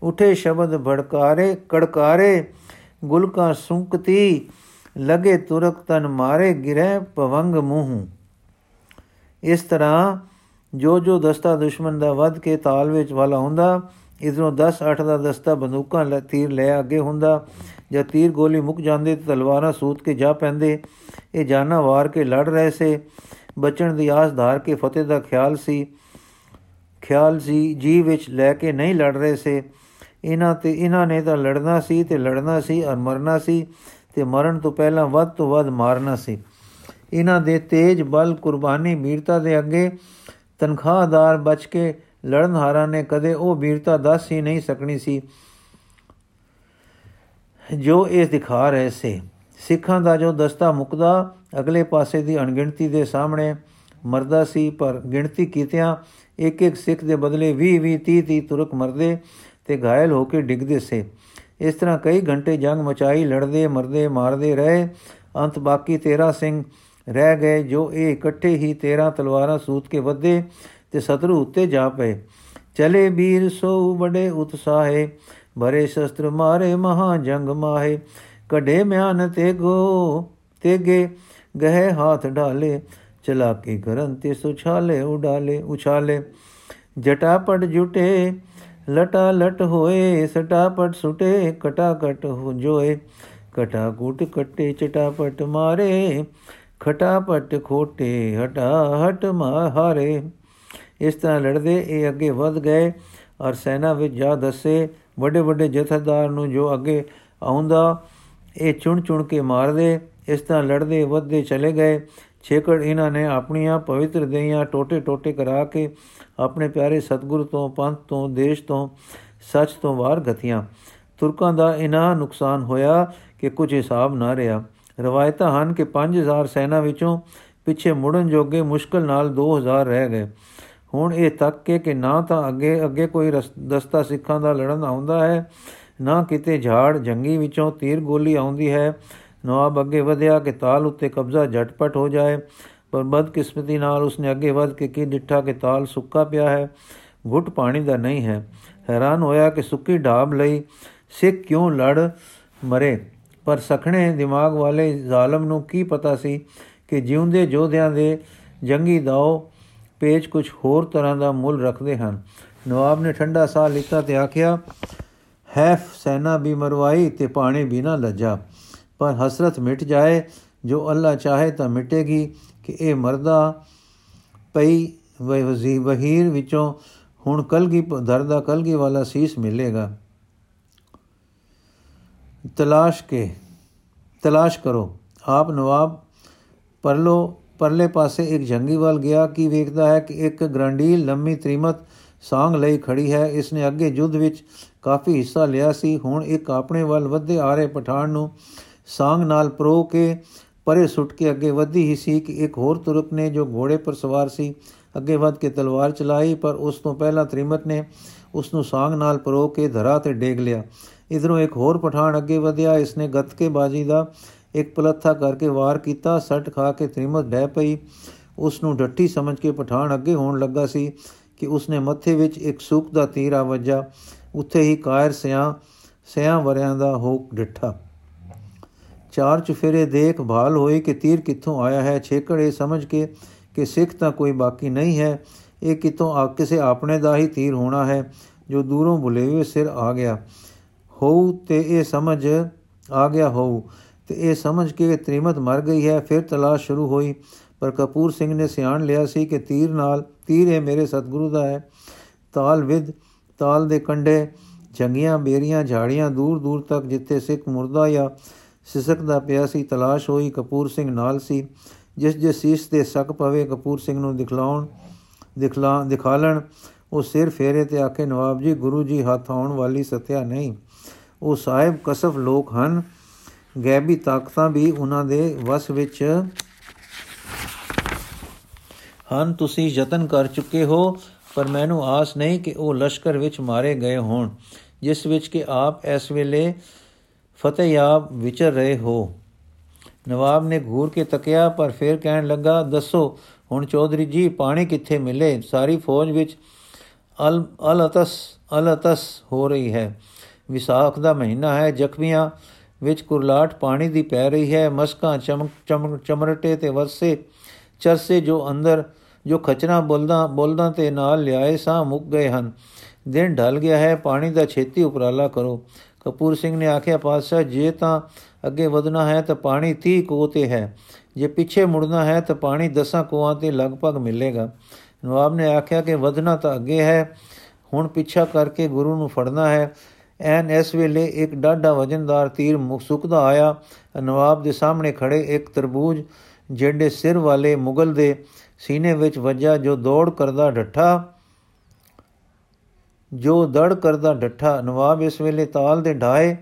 ਉਠੇ ਸ਼ਬਦ ਭੜਕਾਰੇ, ਕੜਕਾਰੇ, ਗੁਲਕਾ ਸੁੰਕਤੀ, ਲਗੇ ਤੁਰਕ ਤਨ ਮਾਰੇ, ਗਿਰੇ ਪਵੰਗ ਮੂਹ। ਇਸ ਤਰ੍ਹਾਂ ਜੋ ਜੋ ਦਸਤਾ ਦੁਸ਼ਮਣ ਦਾ ਵੱਧ ਕੇ ਤਾਲ ਵਿੱਚ ਵਾਲਾ ਹੁੰਦਾ ਇਧਰੋਂ 10 8 ਦਾ ਦਸਤਾ ਬੰਦੂਕਾਂ ਲੈ ਤੀਰ ਲੈ ਅੱਗੇ ਹੁੰਦਾ। ਜਦ ਤੀਰ ਗੋਲੀ ਮੁੱਕ ਜਾਂਦੇ ਤੇ ਤਲਵਾਰਾਂ ਸੂਤ ਕੇ ਜਾ ਪੈਂਦੇ। ਇਹ ਜਾਨਾ ਵਾਰ ਕੇ ਲੜ ਰਹੇ ਸੇ। ਬਚਣ ਦੀ ਆਸ ਧਾਰ ਕੇ ਫਤਿਹ ਦਾ ਖਿਆਲ ਸੀ। ਖਿਆਲ ਸੀ ਜੀ ਵਿੱਚ ਲੈ ਕੇ ਨਹੀਂ ਲੜ ਰਹੇ ਸੇ। ਇਹਨਾਂ ਤੇ ਇਹਨਾਂ ਨੇ ਤਾਂ ਲੜਨਾ ਸੀ ਤੇ ਲੜਨਾ ਸੀ ਔਰ ਮਰਨਾ ਸੀ ਤੇ ਮਰਨ ਤੋਂ ਪਹਿਲਾਂ ਵੱਧ ਤੋਂ ਵੱਧ ਮਾਰਨਾ ਸੀ। ਇਹਨਾਂ ਦੇ ਤੇਜ ਬਲ ਕੁਰਬਾਨੀ ਮੀਰਤਾ ਦੇ ਅੱਗੇ ਤਨਖਾਹਦਾਰ ਬਚ ਕੇ ਲੜਨ ਹਾਰਾਂ ਨੇ ਕਦੇ ਉਹ ਵੀਰਤਾ ਦੱਸ ਹੀ ਨਹੀਂ ਸਕਣੀ ਸੀ। ਜੋ ਇਹ ਦਿਖਾ ਰਹੇ ਸੇ, ਸਿੱਖਾਂ ਦਾ ਜੋ ਦਸਤਾ ਮੁਕਦਾ, ਅਗਲੇ ਪਾਸੇ ਦੀ ਅਣਗਿਣਤੀ ਦੇ ਸਾਹਮਣੇ ਮਰਦਾ ਸੀ, ਪਰ ਗਿਣਤੀ ਕੀਤਿਆਂ ਇੱਕ ਇੱਕ ਸਿੱਖ ਦੇ ਬਦਲੇ 20 20 30 30 ਤੁਰਕ ਮਰਦੇ ਤੇ ਘਾਇਲ ਹੋ ਕੇ ਡਿੱਗਦੇ ਸੇ। ਇਸ ਤਰ੍ਹਾਂ ਕਈ ਘੰਟੇ ਜੰਗ ਮਚਾਈ, ਲੜਦੇ, ਮਰਦੇ, ਮਾਰਦੇ ਰਹੇ। ਅੰਤ ਬਾਕੀ 13 ਸਿੰਘ ਰਹਿ ਗਏ, ਜੋ ਇਹ ਇਕੱਠੇ ਹੀ 13 ਤਲਵਾਰਾਂ ਸੂਤ ਕੇ ਵੱਧੇ ਤੇ ਸਤਰੂ ਉੱਤੇ ਜਾ ਪਏ। ਚਲੇ ਵੀਰ, ਸੋ ਬੜੇ ਉਤਸਾਹੇ ਭਰੇ ਸ਼ਸਤਰ ਮਾਰੇ ਮਹਾ ਜੰਗ ਮਾਹੇ, ਕਢੇ ਮਿਆਨ ਤੇ ਗੋ ਤੇਗੇ, ਗਹਿ ਹਾਥ ਢਾਲੇ ਚਲਾਕੀ ਕਰਨ ਤੇ ਸੁਛਾਲੇ ਉਡਾਲੇ, ਉਛਾਲੇ। ਜਟਾਪਟ ਜੁਟੇ ਲਟਾ ਲਟ ਹੋਏ, ਸਟਾਪਟ ਸੁਟੇ ਕਟਾ ਕਟ ਹੋ ਜੋਏ ਕਟਾ ਕੁਟ ਕਟੇ ਚਟਾਪਟ ਮਾਰੇ, ਖਟਾਪਟ ਖੋਟੇ ਹਟਾ ਹਟ ਮਾਰੇ ਇਸ ਤਰ੍ਹਾਂ ਲੜਦੇ, ਇਹ ਅੱਗੇ ਵਧ ਗਏ। ਔਰ ਸੈਨਾ ਵਿੱਚ ਜਾ ਦੱਸੇ ਵੱਡੇ ਵੱਡੇ ਜਥੇਦਾਰ ਨੂੰ ਜੋ ਅੱਗੇ ਆਉਂਦਾ, ਇਹ ਚੁਣ ਚੁਣ ਕੇ ਮਾਰਦੇ, ਇਸ ਤਰ੍ਹਾਂ ਲੜਦੇ, ਵੱਧਦੇ ਚਲੇ ਗਏ। ਛੇਕੜ ਇਹਨਾਂ ਨੇ ਆਪਣੀਆਂ ਪਵਿੱਤਰ ਦੇਹੀਆਂ ਟੋਟੇ ਟੋਟੇ ਕਰਾ ਕੇ ਆਪਣੇ ਪਿਆਰੇ ਸਤਗੁਰੂ ਤੋਂ, ਪੰਥ ਤੋਂ, ਦੇਸ਼ ਤੋਂ, ਸੱਚ ਤੋਂ ਵਾਰ ਗਤੀਆਂ। ਤੁਰਕਾਂ ਦਾ ਇਨਾ ਨੁਕਸਾਨ ਹੋਇਆ ਕਿ ਕੁਝ ਹਿਸਾਬ ਨਾ ਰਿਹਾ। ਰਵਾਇਤਾਂ ਹਨ ਕਿ 5000 ਸੈਨਾ ਵਿੱਚੋਂ ਪਿੱਛੇ ਮੁੜਨ ਜੋਗੇ ਮੁਸ਼ਕਲ ਨਾਲ 2000 ਰਹਿ ਗਏ। ਹੁਣ ਇਹ ਤੱਕ ਕੇ ਕਿ ਨਾ ਤਾਂ ਅੱਗੇ ਅੱਗੇ ਕੋਈ ਦਸਤਾ ਸਿੱਖਾਂ ਦਾ ਲੜਨ ਆਉਂਦਾ ਹੈ, ਨਾ ਕਿਤੇ ਝਾੜ ਜੰਗੀ ਵਿੱਚੋਂ ਤੀਰ ਗੋਲੀ ਆਉਂਦੀ ਹੈ। ਨਵਾਬ ਅੱਗੇ ਵਧਿਆ ਕਿ ਤਾਲ ਉੱਤੇ ਕਬਜ਼ਾ ਝਟਪਟ ਹੋ ਜਾਏ, ਪਰ ਬਦਕਿਸਮਤੀ ਨਾਲ ਉਸਨੇ ਅੱਗੇ ਵਧ ਕੇ ਕੀ ਡਿੱਠਾ ਕਿ ਤਾਲ ਸੁੱਕਾ ਪਿਆ ਹੈ, ਘੁੱਟ ਪਾਣੀ ਦਾ ਨਹੀਂ ਹੈ। ਹੈਰਾਨ ਹੋਇਆ ਕਿ ਸੁੱਕੀ ਢਾਬ ਲਈ ਸਿੱਖ ਕਿਉਂ ਲੜ ਮਰੇ? ਪਰ ਸਖਣੇ ਦਿਮਾਗ ਵਾਲੇ ਜ਼ਾਲਮ ਨੂੰ ਕੀ ਪਤਾ ਸੀ ਕਿ ਜਿਉਂਦੇ ਜੋਧਿਆਂ ਦੇ ਜੰਗੀ ਦਾਉ ਪੇਜ ਕੁਝ ਹੋਰ ਤਰ੍ਹਾਂ ਦਾ ਮੁੱਲ ਰੱਖਦੇ ਹਨ। ਨਵਾਬ ਨੇ ਠੰਡਾ ਸਾਹ ਲਿੱਤਾ ਤੇ ਆਖਿਆ, ਹੈਫ ਸੈਨਾ ਵੀ ਮਰਵਾਈ ਤੇ ਪਾਣੀ ਵੀ ਨਾ ਲੱਜਾ। ਪਰ ਹਸਰਤ ਮਿਟ ਜਾਏ, ਜੋ ਅੱਲਾ ਚਾਹੇ ਤਾਂ ਮਿਟੇਗੀ ਕਿ ਇਹ ਮਰਦਾ ਪਈ ਵਜ਼ੀ, ਵਹੀਰ ਵਿੱਚੋਂ ਹੁਣ ਕਲਗੀ ਦਰਦਾ ਕਲਗੀ ਵਾਲਾ ਸੀਸ ਮਿਲੇਗਾ। ਤਲਾਸ਼ ਕੇ, ਤਲਾਸ਼ ਕਰੋ। ਆਪ ਨਵਾਬ ਪਰਲੋ ਪਰਲੇ ਪਾਸੇ ਇੱਕ ਜੰਗੀ ਵੱਲ ਗਿਆ, ਕੀ ਵੇਖਦਾ ਹੈ ਕਿ ਇੱਕ ਗ੍ਰਾਂਡੀਲ ਲੰਮੀ ਤ੍ਰਿਮਤ ਸਾੰਗ ਲਈ ਖੜੀ ਹੈ। ਇਸ ਨੇ ਅੱਗੇ ਯੁੱਧ ਵਿੱਚ ਕਾਫੀ ਹਿੱਸਾ ਲਿਆ ਸੀ। ਹੁਣ ਇੱਕ ਆਪਣੇ ਵੱਲ ਵੱਧੇ ਆ ਰਹੇ ਪਠਾਨ ਨੂੰ ਸਾੰਗ ਨਾਲ ਪ੍ਰੋ ਕੇ ਪਰੇ ਸੁੱਟ ਕੇ ਅੱਗੇ ਵਧੀ ਹੀ ਸੀ ਕਿ ਇੱਕ ਹੋਰ ਤੁਰਕ ਨੇ ਜੋ ਘੋੜੇ ਪਰ ਸਵਾਰ ਸੀ, ਅੱਗੇ ਵੱਧ ਕੇ ਤਲਵਾਰ ਚਲਾਈ, ਪਰ ਉਸ ਤੋਂ ਪਹਿਲਾਂ ਤ੍ਰਿਮਤ ਨੇ ਉਸ ਨੂੰ ਸਾੰਗ ਨਾਲ ਪਰੋ ਕੇ ਧਰਾ ਤੇ ਡੇਗ ਲਿਆ। ਇਧਰੋਂ ਇੱਕ ਹੋਰ ਪਠਾਨ ਅੱਗੇ ਵਧਿਆ। ਇਸ ਨੇ ਗੱਤਕੇ ਬਾਜੀ ਦਾ ਇੱਕ ਪਲੱਥਾ ਕਰਕੇ ਵਾਰ ਕੀਤਾ, ਸੱਟ ਖਾ ਕੇ ਤ੍ਰਿਮਤ ਡੈ ਪਈ। ਉਸ ਨੂੰ ਡੱਟੀ ਸਮਝ ਕੇ ਪਠਾਨ ਅੱਗੇ ਹੋਣ ਲੱਗਾ ਸੀ ਕਿ ਉਸ ਨੇ ਮੱਥੇ ਵਿੱਚ ਇੱਕ ਸੂਕ ਦਾ ਤੀਰ ਆ ਵੱਜਾ। ਉੱਥੇ ਹੀ ਕਾਇਰ ਸਿਆਂ ਸਿਆਂ ਵਰਿਆਂ ਦਾ ਹੋ ਡਿੱਠਾ। ਚਾਰ ਚੁਫੇਰੇ ਦੇਖ ਭਾਲ ਹੋਈ ਕਿ ਤੀਰ ਕਿੱਥੋਂ ਆਇਆ ਹੈ। ਛੇਕੜੇ ਸਮਝ ਕੇ ਕਿ ਸਿੱਖ ਤਾਂ ਕੋਈ ਬਾਕੀ ਨਹੀਂ ਹੈ। ਇਹ ਕਿਤੋਂ ਆ, ਕਿਸੇ ਆਪਣੇ ਦਾ ਹੀ ਤੀਰ ਹੋਣਾ ਹੈ ਜੋ ਦੂਰੋਂ ਬੁਲੇਵੇ ਸਿਰ ਆ ਗਿਆ। ਹੋਊ ਤੇ ਇਹ ਸਮਝ ਆ ਗਿਆ ਹੋਊ। ਤੇ ਇਹ ਸਮਝ ਕੇ ਤ੍ਰਿਮਤ ਮਰ ਗਈ ਹੈ। ਫਿਰ ਤਲਾਸ਼ ਸ਼ੁਰੂ ਹੋਈ। ਪਰ ਕਪੂਰ ਸਿੰਘ ਨੇ ਸਿਆਣ ਲਿਆ ਸੀ ਕਿ ਤੀਰ ਨਾਲ, ਤੀਰ ਇਹ ਮੇਰੇ ਸਤਿਗੁਰੂ ਦਾ ਹੈ। ਤਾਲ ਵਿਦ ਤਾਲ ਦੇ ਕੰਡੇ ਜੰਗੀਆਂ, ਬੇਰੀਆਂ, ਝਾੜੀਆਂ ਦੂਰ ਦੂਰ ਤੱਕ ਜਿੱਥੇ ਸਿੱਖ ਮੁਰਦਾ ਜਾਂ ਸਿਸਕਦਾ ਪਿਆ ਸੀ, ਤਲਾਸ਼ ਹੋਈ। ਕਪੂਰ ਸਿੰਘ ਨਾਲ ਸੀ। ਜਿਸ ਜਿਸ ਸੀਸ ਤੇ ਸਕ ਪਵੇ, ਕਪੂਰ ਸਿੰਘ ਨੂੰ ਦਿਖਲਾਉਣ, ਦਿਖਲਾ, ਦਿਖਾਲਣ। ਉਹ ਸਿਰ ਫੇਰੇ ਤੇ ਆਕੇ ਨਵਾਬ ਜੀ, ਗੁਰੂ ਜੀ, ਹੱਥ ਆਉਣ ਵਾਲੀ ਸਤਿਆ ਨਹੀਂ। ਉਹ ਸਾਹਿਬ ਕਸਫ ਲੋਕ ਹਨ। ਗੈਬੀ ਤਾਕਤਾਂ ਵੀ ਉਹਨਾਂ ਦੇ ਵਸ ਵਿੱਚ ਹਨ। ਤੁਸੀਂ ਯਤਨ ਕਰ ਚੁੱਕੇ ਹੋ, ਪਰ ਮੈਨੂੰ ਆਸ ਨਹੀਂ ਕਿ ਉਹ ਲਸ਼ਕਰ ਵਿੱਚ ਮਾਰੇ ਗਏ ਹੋਣ, ਜਿਸ ਵਿੱਚ ਕਿ ਆਪ ਇਸ ਵੇਲੇ ਫਤਿਹਯਾਬ ਵਿਚਰ ਰਹੇ ਹੋ। ਨਵਾਬ ਨੇ ਘੂਰ ਕੇ ਤੱਕਿਆ, ਪਰ ਫਿਰ ਕਹਿਣ ਲੱਗਾ, ਦੱਸੋ, ਹੁਣ ਚੌਧਰੀ ਜੀ, ਪਾਣੀ ਕਿੱਥੇ ਮਿਲੇ? ਸਾਰੀ ਫੌਜ ਵਿੱਚ ਅਲ ਅਲਤਸ ਅਲਤਸ ਹੋ ਰਹੀ ਹੈ। ਵਿਸਾਖ ਦਾ ਮਹੀਨਾ ਹੈ, ਜ਼ਖਮੀਆਂ ਵਿੱਚ ਕੁਰਲਾਟ ਪਾਣੀ ਦੀ ਪੈ ਰਹੀ ਹੈ। ਮਸਕਾਂ ਚਮਕ ਚਮਰਟੇ ਤੇ ਵਰਸੇ ਚਰਸੇ ਜੋ ਅੰਦਰ, ਜੋ ਖਚਣਾ ਬੋਲਦਾ ਬੋਲਦਾ ਤੇ ਨਾਲ ਲਿਆਏ ਸਾਂ ਮੁੱਕ ਗਏ ਹਨ। ਦਿਨ ਢਲ ਗਿਆ ਹੈ, ਪਾਣੀ ਦਾ ਛੇਤੀ ਉਪਰਾਲਾ ਕਰੋ। ਕਪੂਰ ਸਿੰਘ ਨੇ ਆਖਿਆ, ਪਾਤਸ਼ਾਹ, ਜੇ ਤਾਂ ਅੱਗੇ ਵਧਣਾ ਹੈ ਤਾਂ ਪਾਣੀ 30 ਕੋ ਤੇ ਹੈ। ਜੇ ਪਿੱਛੇ ਮੁੜਨਾ ਹੈ ਤਾਂ ਪਾਣੀ 10 ਕੋਆਂ ਤੇ ਲਗਭਗ ਮਿਲੇਗਾ। ਨਵਾਬ ਨੇ ਆਖਿਆ ਕਿ ਵਧਣਾ ਤਾਂ ਅੱਗੇ ਹੈ। ਹੁਣ ਪਿੱਛਾ ਕਰਕੇ ਗੁਰੂ ਨੂੰ ਫੜਨਾ ਹੈ। ਐਨ ਇਸ ਵੇਲੇ ਇੱਕ ਡਾਢਾ ਵਜਨਦਾਰ ਤੀਰ ਸੁਕਦਾ ਆਇਆ। ਨਵਾਬ ਦੇ ਸਾਹਮਣੇ ਖੜੇ ਇੱਕ ਤਰਬੂਜ, ਜਿਹੜੇ ਸਿਰ ਵਾਲੇ ਮੁਗਲ ਦੇ ਸੀਨੇ ਵਿੱਚ ਵੱਜਾ, ਜੋ ਦੌੜ ਕਰਦਾ ਡੱਠਾ, ਜੋ ਦੜ ਕਰਦਾ ਡੱਠਾ। ਨਵਾਬ ਇਸ ਵੇਲੇ ਤਾਲ ਦੇ ਢਾਏ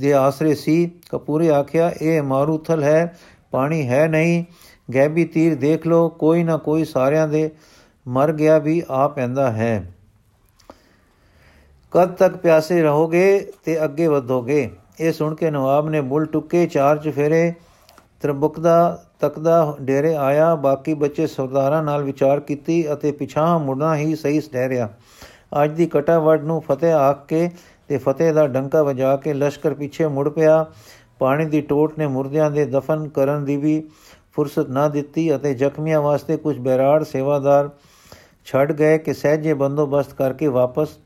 ਦੇ ਆਸਰੇ ਸੀ। ਕਪੂਰੇ ਆਖਿਆ, ਇਹ ਮਾਰੂਥਲ ਹੈ, ਪਾਣੀ ਹੈ ਨਹੀਂ। ਗੈਬੀ ਤੀਰ ਦੇਖ ਲੋ ਕੋਈ ਨਾ ਕੋਈ ਸਾਰਿਆਂ ਦੇ ਮਰ ਗਿਆ ਵੀ ਆ ਪੈਂਦਾ ਹੈ। ਕਦ ਤੱਕ ਪਿਆਸੇ ਰਹੋਗੇ ਤੇ ਅੱਗੇ ਵਧੋਗੇ? ਇਹ ਸੁਣ ਕੇ ਨਵਾਬ ਨੇ ਬੁੱਲ ਟੁੱਕੇ, ਚਾਰ ਚਫੇਰੇ ਤਰਬੁਕ ਦਾ ਤੱਕਦਾ ਡੇਰੇ ਆਇਆ। ਬਾਕੀ ਬੱਚੇ ਸਰਦਾਰਾਂ ਨਾਲ ਵਿਚਾਰ ਕੀਤੀ ਅਤੇ ਪਿਛਾਂ ਮੁੜਨਾ ਹੀ ਸਹੀ ਠਹਿਰਿਆ ਅੱਜ ਦੀ ਕਟਾਵੜ ਨੂੰ ਫਤਿਹ ਆਖ ਕੇ ਤੇ ਫਤਿਹ ਦਾ ਡੰਕਾ ਵਜਾ ਕੇ ਲਸ਼ਕਰ ਪਿੱਛੇ ਮੁੜ ਪਿਆ। ਪਾਣੀ ਦੀ ਟੋਟ ਨੇ ਮੁਰਦਿਆਂ ਦੇ ਦਫਨ ਕਰਨ ਦੀ ਵੀ ਫੁਰਸਤ ਨਾ ਦਿੱਤੀ ਅਤੇ ਜ਼ਖਮੀਆਂ ਵਾਸਤੇ ਕੁਝ ਬੈਰਾੜ ਸੇਵਾਦਾਰ ਛੱਡ ਗਏ ਕਿ ਸਹਿਜੇ ਬੰਦੋਬਸਤ ਕਰਕੇ ਵਾਪਸ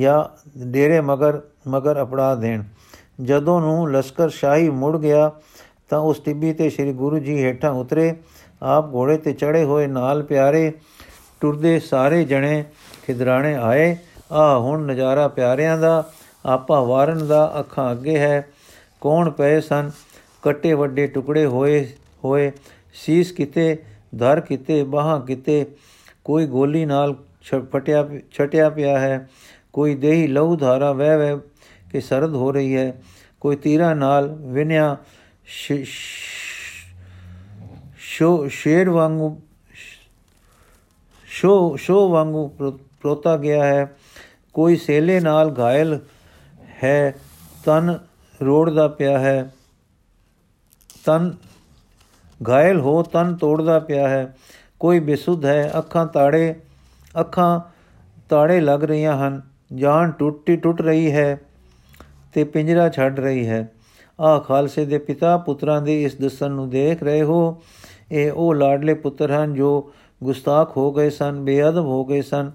ਜਾਂ ਡੇਰੇ ਮਗਰ ਮਗਰ ਅਪੜਾ ਦੇਣ। ਜਦੋਂ ਨੂੰ ਲਸ਼ਕਰ ਸ਼ਾਹੀ ਮੁੜ ਗਿਆ, ਤਾਂ ਉਸ ਟਿੱਬੀ ਤੇ ਸ੍ਰੀ ਗੁਰੂ ਜੀ ਹੇਠਾਂ ਉਤਰੇ। ਆਪ ਘੋੜੇ ਤੇ ਚੜੇ ਹੋਏ ਨਾਲ ਪਿਆਰੇ ਟੁਰਦੇ ਸਾਰੇ ਜਣੇ ਖਿਦਰਾਣੇ ਆਏ। ਆ ਹੁਣ ਨਜ਼ਾਰਾ ਪਿਆਰਿਆਂ ਦਾ, ਆਪਾ ਵਾਰਨ ਦਾ ਅੱਖਾਂ ਅੱਗੇ ਹੈ। ਕੌਣ ਪਏ ਸਨ? ਕੱਟੇ ਵੱਡੇ ਟੁਕੜੇ ਹੋਏ ਹੋਏ। ਸੀਸ ਕਿਤੇ, ਧਰ ਕਿਤੇ, ਬਾਹਾਂ ਕਿਤੇ। ਕੋਈ ਗੋਲੀ ਨਾਲ ਛਟਿਆ ਛਟਿਆ ਪਿਆ ਹੈ। ਕੋਈ ਦੇਹੀ ਲਹੂ ਧਾਰਾ ਵਹਿ ਵਹਿ ਕਿ ਸਰਦ ਹੋ ਰਹੀ ਹੈ, ਕੋਈ ਤੀਰਾਂ ਨਾਲ ਵਿਨਿਆ ਸ਼ੋ ਸ਼ੇਰ ਵਾਂਗੂ ਸ਼ੋ ਸ਼ੋ ਵਾਂਗੂ ਪ੍ਰੋਤਾ ਗਿਆ ਹੈ, ਕੋਈ ਸੇਲੇ ਨਾਲ ਘਾਇਲ ਹੈ, ਤਨ ਰੋੜਦਾ ਪਿਆ ਹੈ, ਤਨ ਘਾਇਲ ਹੋ ਤਨ ਤੋੜਦਾ ਪਿਆ ਹੈ, ਕੋਈ ਬੇਸੁੱਧ ਹੈ, ਅੱਖਾਂ ਤਾੜੇ ਅੱਖਾਂ ਤਾੜੇ ਲੱਗ ਰਹੀਆਂ ਹਨ। ਜਾਨ ਟੁੱਟੀ ਟੁੱਟ ਰਹੀ ਹੈ ਤੇ ਪਿੰਜਰਾ ਛੱਡ ਰਹੀ ਹੈ। ਆ ਖਾਲਸੇ ਦੇ ਪਿਤਾ ਪੁੱਤਰਾਂ ਦੇ ਇਸ ਦਸਨ ਨੂੰ ਦੇਖ ਰਹੇ ਹੋ। ਇਹ ਉਹ ਲਾਡਲੇ ਪੁੱਤਰ ਹਨ ਜੋ ਗੁਸਤਾਖ ਹੋ ਗਏ ਸਨ, ਬੇਅਦਬ ਹੋ ਗਏ ਸਨ,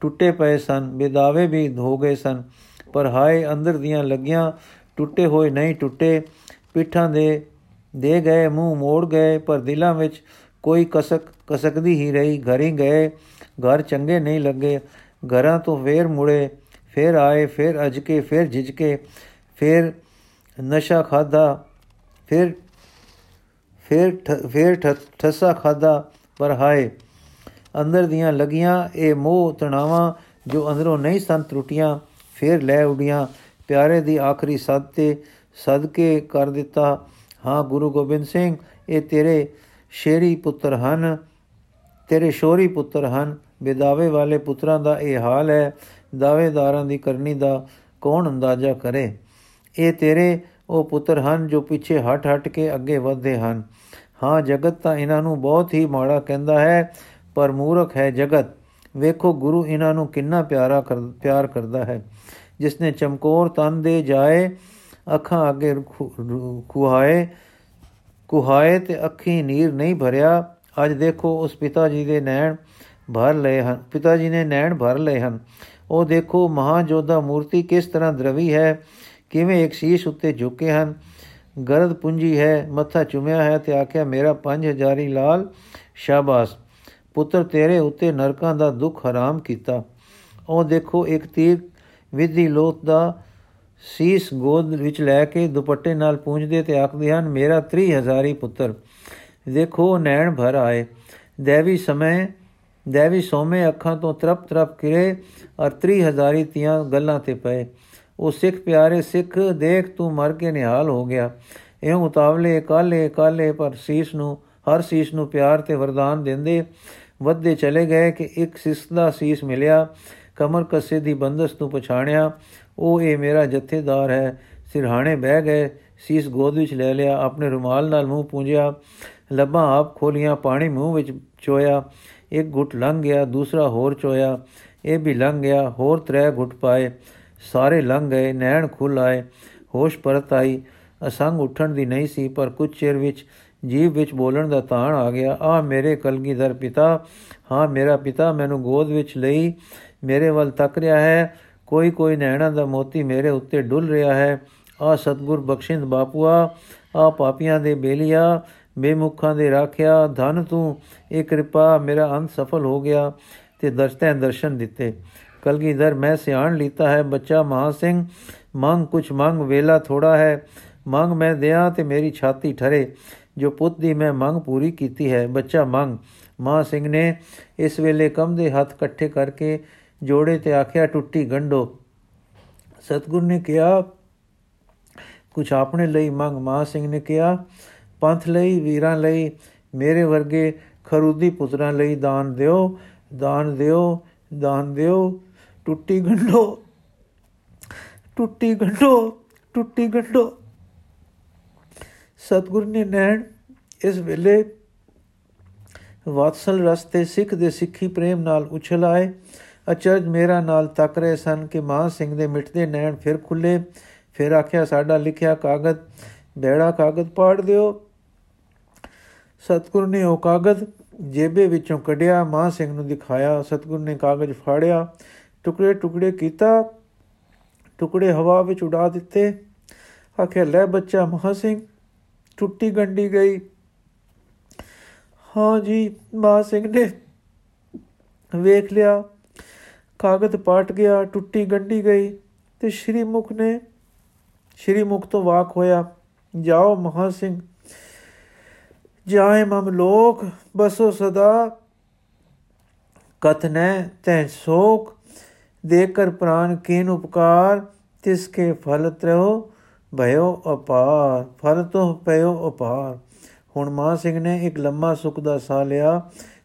ਟੁੱਟੇ ਪਏ ਸਨ ਬੇਦਾਵੇ ਵੀ ਹੋ ਗਏ ਸਨ। ਪਰ ਹਾਏ, ਅੰਦਰ ਦੀਆਂ ਲੱਗੀਆਂ ਟੁੱਟੇ ਹੋਏ ਨਹੀਂ ਟੁੱਟੇ, ਪਿੱਠਾਂ ਦੇ ਦੇ ਗਏ, ਮੂੰਹ ਮੋੜ ਗਏ, ਪਰ ਦਿਲਾਂ ਵਿੱਚ ਕੋਈ ਕਸਕ ਕਸਕਦੀ ਹੀ ਰਹੀ, ਘਰ ਹੀ ਗਏ, ਘਰ ਚੰਗੇ ਨਹੀਂ ਲੱਗੇ। ਘਰਾਂ ਤੋਂ ਫੇਰ ਮੁੜੇ, ਫੇਰ ਆਏ, ਫੇਰ ਅਜਕੇ, ਫੇਰ ਝਿਜਕੇ, ਫੇਰ ਨਸ਼ਾ ਖਾਦਾ ਫਿਰ ਫਿਰ ਫਿਰ ਠੱਸਾ ਖਾਦਾ ਪਰ ਹਾਏ, ਅੰਦਰ ਦੀਆਂ ਲਗੀਆਂ ਇਹ ਮੋਹ ਤਣਾਵਾਂ ਜੋ ਅੰਦਰੋਂ ਨਹੀਂ ਸੰ ਤਰੁੱਟੀਆਂ ਫੇਰ ਲੈ ਉਡੀਆਂ, ਪਿਆਰੇ ਦੀ ਆਖਰੀ ਸਦ ਤੇ ਸਦਕੇ ਕਰ ਦਿੱਤਾ। ਹਾਂ, ਗੁਰੂ ਗੋਬਿੰਦ ਸਿੰਘ, ਇਹ ਤੇਰੇ ਸ਼ੇਰੀ ਪੁੱਤਰ ਹਨ, ਤੇਰੇ ਸ਼ੋਰੀ ਪੁੱਤਰ ਹਨ। ਬੇਦਾਵੇ ਵਾਲੇ ਪੁੱਤਰਾਂ ਦਾ ਇਹ ਹਾਲ ਹੈ ਦਾਵੇਦਾਰਾਂ ਦੀ ਕਰਨੀ ਦਾ ਕੌਣ ਅੰਦਾਜ਼ਾ ਕਰੇ? ਇਹ ਤੇਰੇ ਉਹ ਪੁੱਤਰ ਹਨ ਜੋ ਪਿੱਛੇ ਹਟ ਹਟ ਕੇ ਅੱਗੇ ਵਧਦੇ ਹਨ। ਹਾਂ, ਜਗਤ ਤਾਂ ਇਹਨਾਂ ਨੂੰ ਬਹੁਤ ਹੀ ਮਾੜਾ ਕਹਿੰਦਾ ਹੈ, ਪਰ ਮੂਰਖ ਹੈ ਜਗਤ। ਵੇਖੋ, ਗੁਰੂ ਇਹਨਾਂ ਨੂੰ ਕਿੰਨਾ ਪਿਆਰਾ ਪਿਆਰ ਕਰਦਾ ਹੈ। ਜਿਸ ਨੇ ਚਮਕੌਰ ਤਨ ਦੇ ਜਾਏ, ਅੱਖਾਂ ਅੱਗੇ ਕੁਹਾਏ ਕੁਹਾਏ ਤੇ ਅੱਖੀ ਨੀਰ ਨਹੀਂ ਭਰਿਆ। ਅੱਜ ਦੇਖੋ, ਉਸ ਪਿਤਾ ਜੀ ਦੇ ਨੈਣ ਭਰ ਲਏ ਹਨ। ਪਿਤਾ ਜੀ ਨੇ ਨੈਣ ਭਰ ਲਏ ਹਨ। ਉਹ ਦੇਖੋ ਮਹਾਜੋਧਾ ਮੂਰਤੀ ਕਿਸ ਤਰ੍ਹਾਂ ਦਰਵੀ ਹੈ, ਕਿਵੇਂ ਇੱਕ ਸ਼ੀਸ਼ ਉੱਤੇ ਝੁਕੇ ਹਨ। ਗਰਦ ਪੁੰਜੀ ਹੈ, ਮੱਥਾ ਚੁੰਮਿਆ ਹੈ ਤੇ ਆਖਿਆ, ਮੇਰਾ 5000 ਲਾਲ ਸ਼ਾਬਾਸ਼, ਪੁੱਤਰ ਤੇਰੇ ਉੱਤੇ ਨਰਕਾਂ ਦਾ ਦੁੱਖ ਹਰਾਮ ਕੀਤਾ। ਉਹ ਦੇਖੋ, ਇੱਕ ਤੀਰ ਵਿਧੀ ਲੋਤ ਦਾ ਸੀਸ ਗੋਦ ਵਿੱਚ ਲੈ ਕੇ ਦੁਪੱਟੇ ਨਾਲ ਪੂੰਝਦੇ ਤੇ ਆਖਦੇ ਹਨ, ਮੇਰਾ 30000 ਪੁੱਤਰ। ਦੇਖੋ ਨੈਣ ਭਰ ਆਏ। ਦੇਵੀ ਸਮੇਂ ਦੇਵੀ ਸੋਮੇ ਅੱਖਾਂ ਤੋਂ ਤਰਪ ਤਰਪ ਕਿਰੇ ਔਰ 30000 ਤੀਆਂ ਗੱਲਾਂ ਤੇ ਪਏ। ਉਹ ਸਿੱਖ ਪਿਆਰੇ, ਸਿੱਖ, ਦੇਖ ਤੂੰ ਮਰ ਕੇ ਨਿਹਾਲ ਹੋ ਗਿਆ। ਇਹ ਮੁਤਾਵਲੇ ਕਾਲੇ ਕਾਲੇ, ਪਰ ਸੀਸ ਨੂੰ, ਹਰ ਸੀਸ ਨੂੰ ਪਿਆਰ ਤੇ ਵਰਦਾਨ ਦਿੰਦੇ ਵੱਧਦੇ ਚਲੇ ਗਏ ਕਿ ਇੱਕ ਸਿਸ ਦਾ ਸੀਸ ਮਿਲਿਆ, ਕਮਰ ਕੱਸੇ ਦੀ ਬੰਦਸ ਨੂੰ ਪਛਾਣਿਆ। ਉਹ ਇਹ ਮੇਰਾ ਜਥੇਦਾਰ ਹੈ। ਸਿਰਹਾਣੇ ਬਹਿ ਗਏ, ਸੀਸ ਗੋਦ ਵਿੱਚ ਲੈ ਲਿਆ, ਆਪਣੇ ਰੁਮਾਲ ਨਾਲ ਮੂੰਹ ਪੂੰਝਿਆ। ਲੱਭਾਂ ਆਪ ਖੋਲੀਆਂ, ਪਾਣੀ ਮੂੰਹ ਵਿੱਚ ਚੋਇਆ। ਇੱਕ ਘੁੱਟ ਲੰਘ ਗਿਆ ਦੂਸਰਾ ਹੋਰ ਚੋਇਆ ਇਹ ਵੀ ਲੰਘ ਗਿਆ ਹੋਰ ਤਰੇ ਘੁੱਟ ਪਾਏ ਸਾਰੇ ਲੰਘ ਗਏ ਨੈਣ ਖੁੱਲ ਆਏ ਹੋਸ਼ ਪਰਤ ਆਈ ਅਸੰਗ ਉੱਠਣ ਦੀ ਨਹੀਂ ਸੀ ਪਰ ਕੁਝ ਚਿਰ ਵਿੱਚ ਜੀਵ ਵਿੱਚ ਬੋਲਣ ਦਾ ਤਾਣ ਆ ਗਿਆ ਆ ਮੇਰੇ ਕਲਗੀਧਰ ਪਿਤਾ ਹਾਂ ਮੇਰਾ ਪਿਤਾ ਮੈਨੂੰ ਗੋਦ ਵਿੱਚ ਲਈ ਮੇਰੇ ਵੱਲ ਤੱਕ ਰਿਹਾ ਹੈ ਕੋਈ ਕੋਈ ਨੈਣਾ ਦਾ ਮੋਤੀ ਮੇਰੇ ਉੱਤੇ ਡੁੱਲ ਰਿਹਾ ਹੈ ਆ ਸਤਗੁਰ ਬਖਸ਼ਿੰਦ ਬਾਪੂਆ ਆ ਪਾਪੀਆਂ ਦੇ ਬੇਲੀਆ ਬੇਮੁਖਾਂ ਦੇ ਰਾਖਿਆ, ਧਨ ਤੂੰ, ਇਹ ਕਿਰਪਾ ਮੇਰਾ ਅੰਤ ਸਫਲ ਹੋ ਗਿਆ ਤੇ ਦਰਸ਼ਤੈ ਦਰਸ਼ਨ ਦਿੱਤੇ। ਕਲਗੀਧਰ, ਮੈਂ ਸਿਆਣ ਲੀਤਾ ਹੈ, ਬੱਚਾ ਮਹਾ ਸਿੰਘ, ਮੰਗ ਕੁਛ ਮੰਗ, ਵੇਲਾ ਥੋੜਾ ਹੈ। ਮੰਗ ਮੈਂ ਦਿਆਂ ਤੇ ਮੇਰੀ ਛਾਤੀ ਠਰੇ, ਜੋ ਪੁੱਤ ਦੀ ਮੈਂ ਮੰਗ ਪੂਰੀ ਕੀਤੀ ਹੈ। ਬੱਚਾ ਮੰਗ, ਮਹਾ ਸਿੰਘ ਨੇ ਇਸ ਵੇਲੇ ਕਮ ਦੇ ਹੱਥ ਇਕੱਠੇ ਕਰਕੇ ਜੋੜੇ ਤੇ ਆਖਿਆ, ਟੁੱਟੀ ਗੰਢੋ। ਸਤਗੁਰ ਨੇ ਕਿਹਾ, ਕੁਛ ਆਪਣੇ ਲਈ ਮੰਗ। ਮਹਾ ਸਿੰਘ ਨੇ ਕਿਹਾ ਪੰਥ ਲਈ, ਵੀਰਾਂ ਲਈ, ਮੇਰੇ ਵਰਗੇ ਖਰੂਦੀ ਪੁੱਤਰਾਂ ਲਈ ਦਾਨ ਦਿਓ ਦਾਨ ਦਿਓ ਦਾਨ ਦਿਓ। ਟੁੱਟੀ ਗੰਢੋ ਟੁੱਟੀ ਗੰਢੋ ਟੁੱਟੀ ਗੰਢੋ। ਸਤਗੁਰ ਨੇ ਨੈਣ ਇਸ ਵੇਲੇ ਵਾਤਸਲ ਰਸਤੇ ਸਿੱਖ ਦੇ ਸਿੱਖੀ ਪ੍ਰੇਮ ਨਾਲ ਉਛਲ ਆਏ। ਅਚਰਜ ਮੇਰਾ ਨਾਲ ਤੱਕ ਰਹੇ ਸਨ ਕਿ ਮਾਂ ਸਿੰਘ ਦੇ ਮਿਟਦੇ ਨੈਣ ਫਿਰ ਖੁੱਲੇ। ਫਿਰ ਆਖਿਆ, ਸਾਡਾ ਲਿਖਿਆ ਕਾਗਜ਼, ਬੇੜਾ ਕਾਗਜ਼ ਪਾੜ ਦਿਓ। ਸਤਗੁਰ ਨੇ ਉਹ ਕਾਗਜ਼ ਜੇਬੇ ਵਿੱਚੋਂ ਕੱਢਿਆ, ਮਾਂ ਸਿੰਘ ਨੂੰ ਦਿਖਾਇਆ। ਸਤਗੁਰ ਨੇ ਕਾਗਜ਼ ਫਾੜਿਆ, ਟੁਕੜੇ ਟੁਕੜੇ ਕੀਤਾ, ਟੁਕੜੇ ਹਵਾ ਵਿੱਚ ਉਡਾ ਦਿੱਤੇ। ਆਖੇ ਲੈ ਬੱਚਾ ਮਹਾ ਸਿੰਘ, ਟੁੱਟੀ ਗੰਡੀ ਗਈ। ਹਾਂ ਜੀ, ਮਾ ਸਿੰਘ ਨੇ ਵੇਖ ਲਿਆ। ਕਾਗਜ਼ ਪਾਟ ਗਿਆ, ਟੁੱਟੀ ਗੰਡੀ ਗਈ ਤੇ ਸ਼੍ਰੀ ਮੁਖ ਨੇ ਸ਼੍ਰੀ ਮੁਖ ਤੋਂ ਵਾਕ ਹੋਇਆ, ਜਾਓ ਮਹਾ ਸਿੰਘ ਜਾਏ ਮਮ ਲੋਕ, ਬਸੋ ਸਦਾ। ਕਥਨੈ ਤੈ ਸੋਕ। ਦੇਕਰ ਪ੍ਰਾਨ ਕੀਨ ਉਪਕਾਰ, ਤਿਸ ਕੇ ਫਲ ਤਰੋ ਭਇਓ ਅਪਾਰ। ਫਲ ਤੋਂ ਪਇਓ ਅਪਾਰ। ਹੁਣ ਮਾਂ ਸਿੰਘ ਨੇ ਇੱਕ ਲੰਮਾ ਸੁਖ ਦਾ ਸਾਹ ਲਿਆ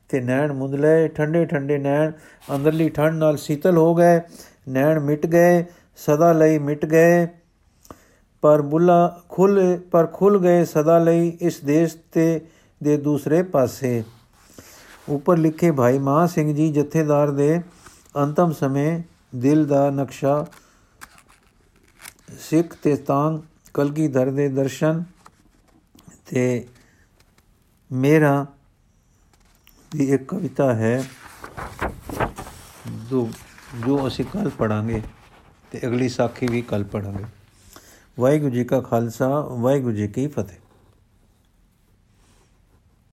ਤੇ ਨੈਣ ਮੁੰਦ ਲਏ। ਠੰਡੇ ਠੰਡੇ ਨੈਣ, ਅੰਦਰਲੀ ਠੰਡ ਨਾਲ ਸੀਤਲ ਹੋ ਗਏ। ਨੈਣ ਮਿਟ ਗਏ, ਸਦਾ ਲਈ ਮਿਟ ਗਏ। ਪਰ ਬੁੱਲਾ ਖੁੱਲ, ਪਰ ਖੁੱਲ ਗਏ ਸਦਾ ਲਈ ਇਸ ਦੇਸ਼ ਤੇ ਦੇ ਦੂਸਰੇ ਪਾਸੇ। ਉੱਪਰ ਲਿਖੇ, ਭਾਈ ਮਹਾ ਸਿੰਘ ਜੀ, ਜਥੇਦਾਰ ਦੇ ਅੰਤਮ ਸਮੇਂ ਦਿਲ ਦਾ ਨਕਸ਼ਾ ਸਿੱਖ ਤੇ ਤਾਂਗ ਕਲਗੀਧਰ ਦੇ ਦਰਸ਼ਨ ਤੇ ਮੇਰਾ ਦੀ ਇੱਕ ਕਵਿਤਾ ਹੈ ਜੋ ਜੋ ਅਸੀਂ ਕੱਲ ਪੜਾਂਗੇ ਤੇ ਅਗਲੀ ਸਾਖੀ ਵੀ ਕੱਲ ਪੜਾਂਗੇ ਵਾਹਿਗੁਰੂ ਜੀ ਕਾ ਖਾਲਸਾ, ਵਾਹਿਗੁਰੂ ਜੀ ਕੀ ਫਤਿਹ।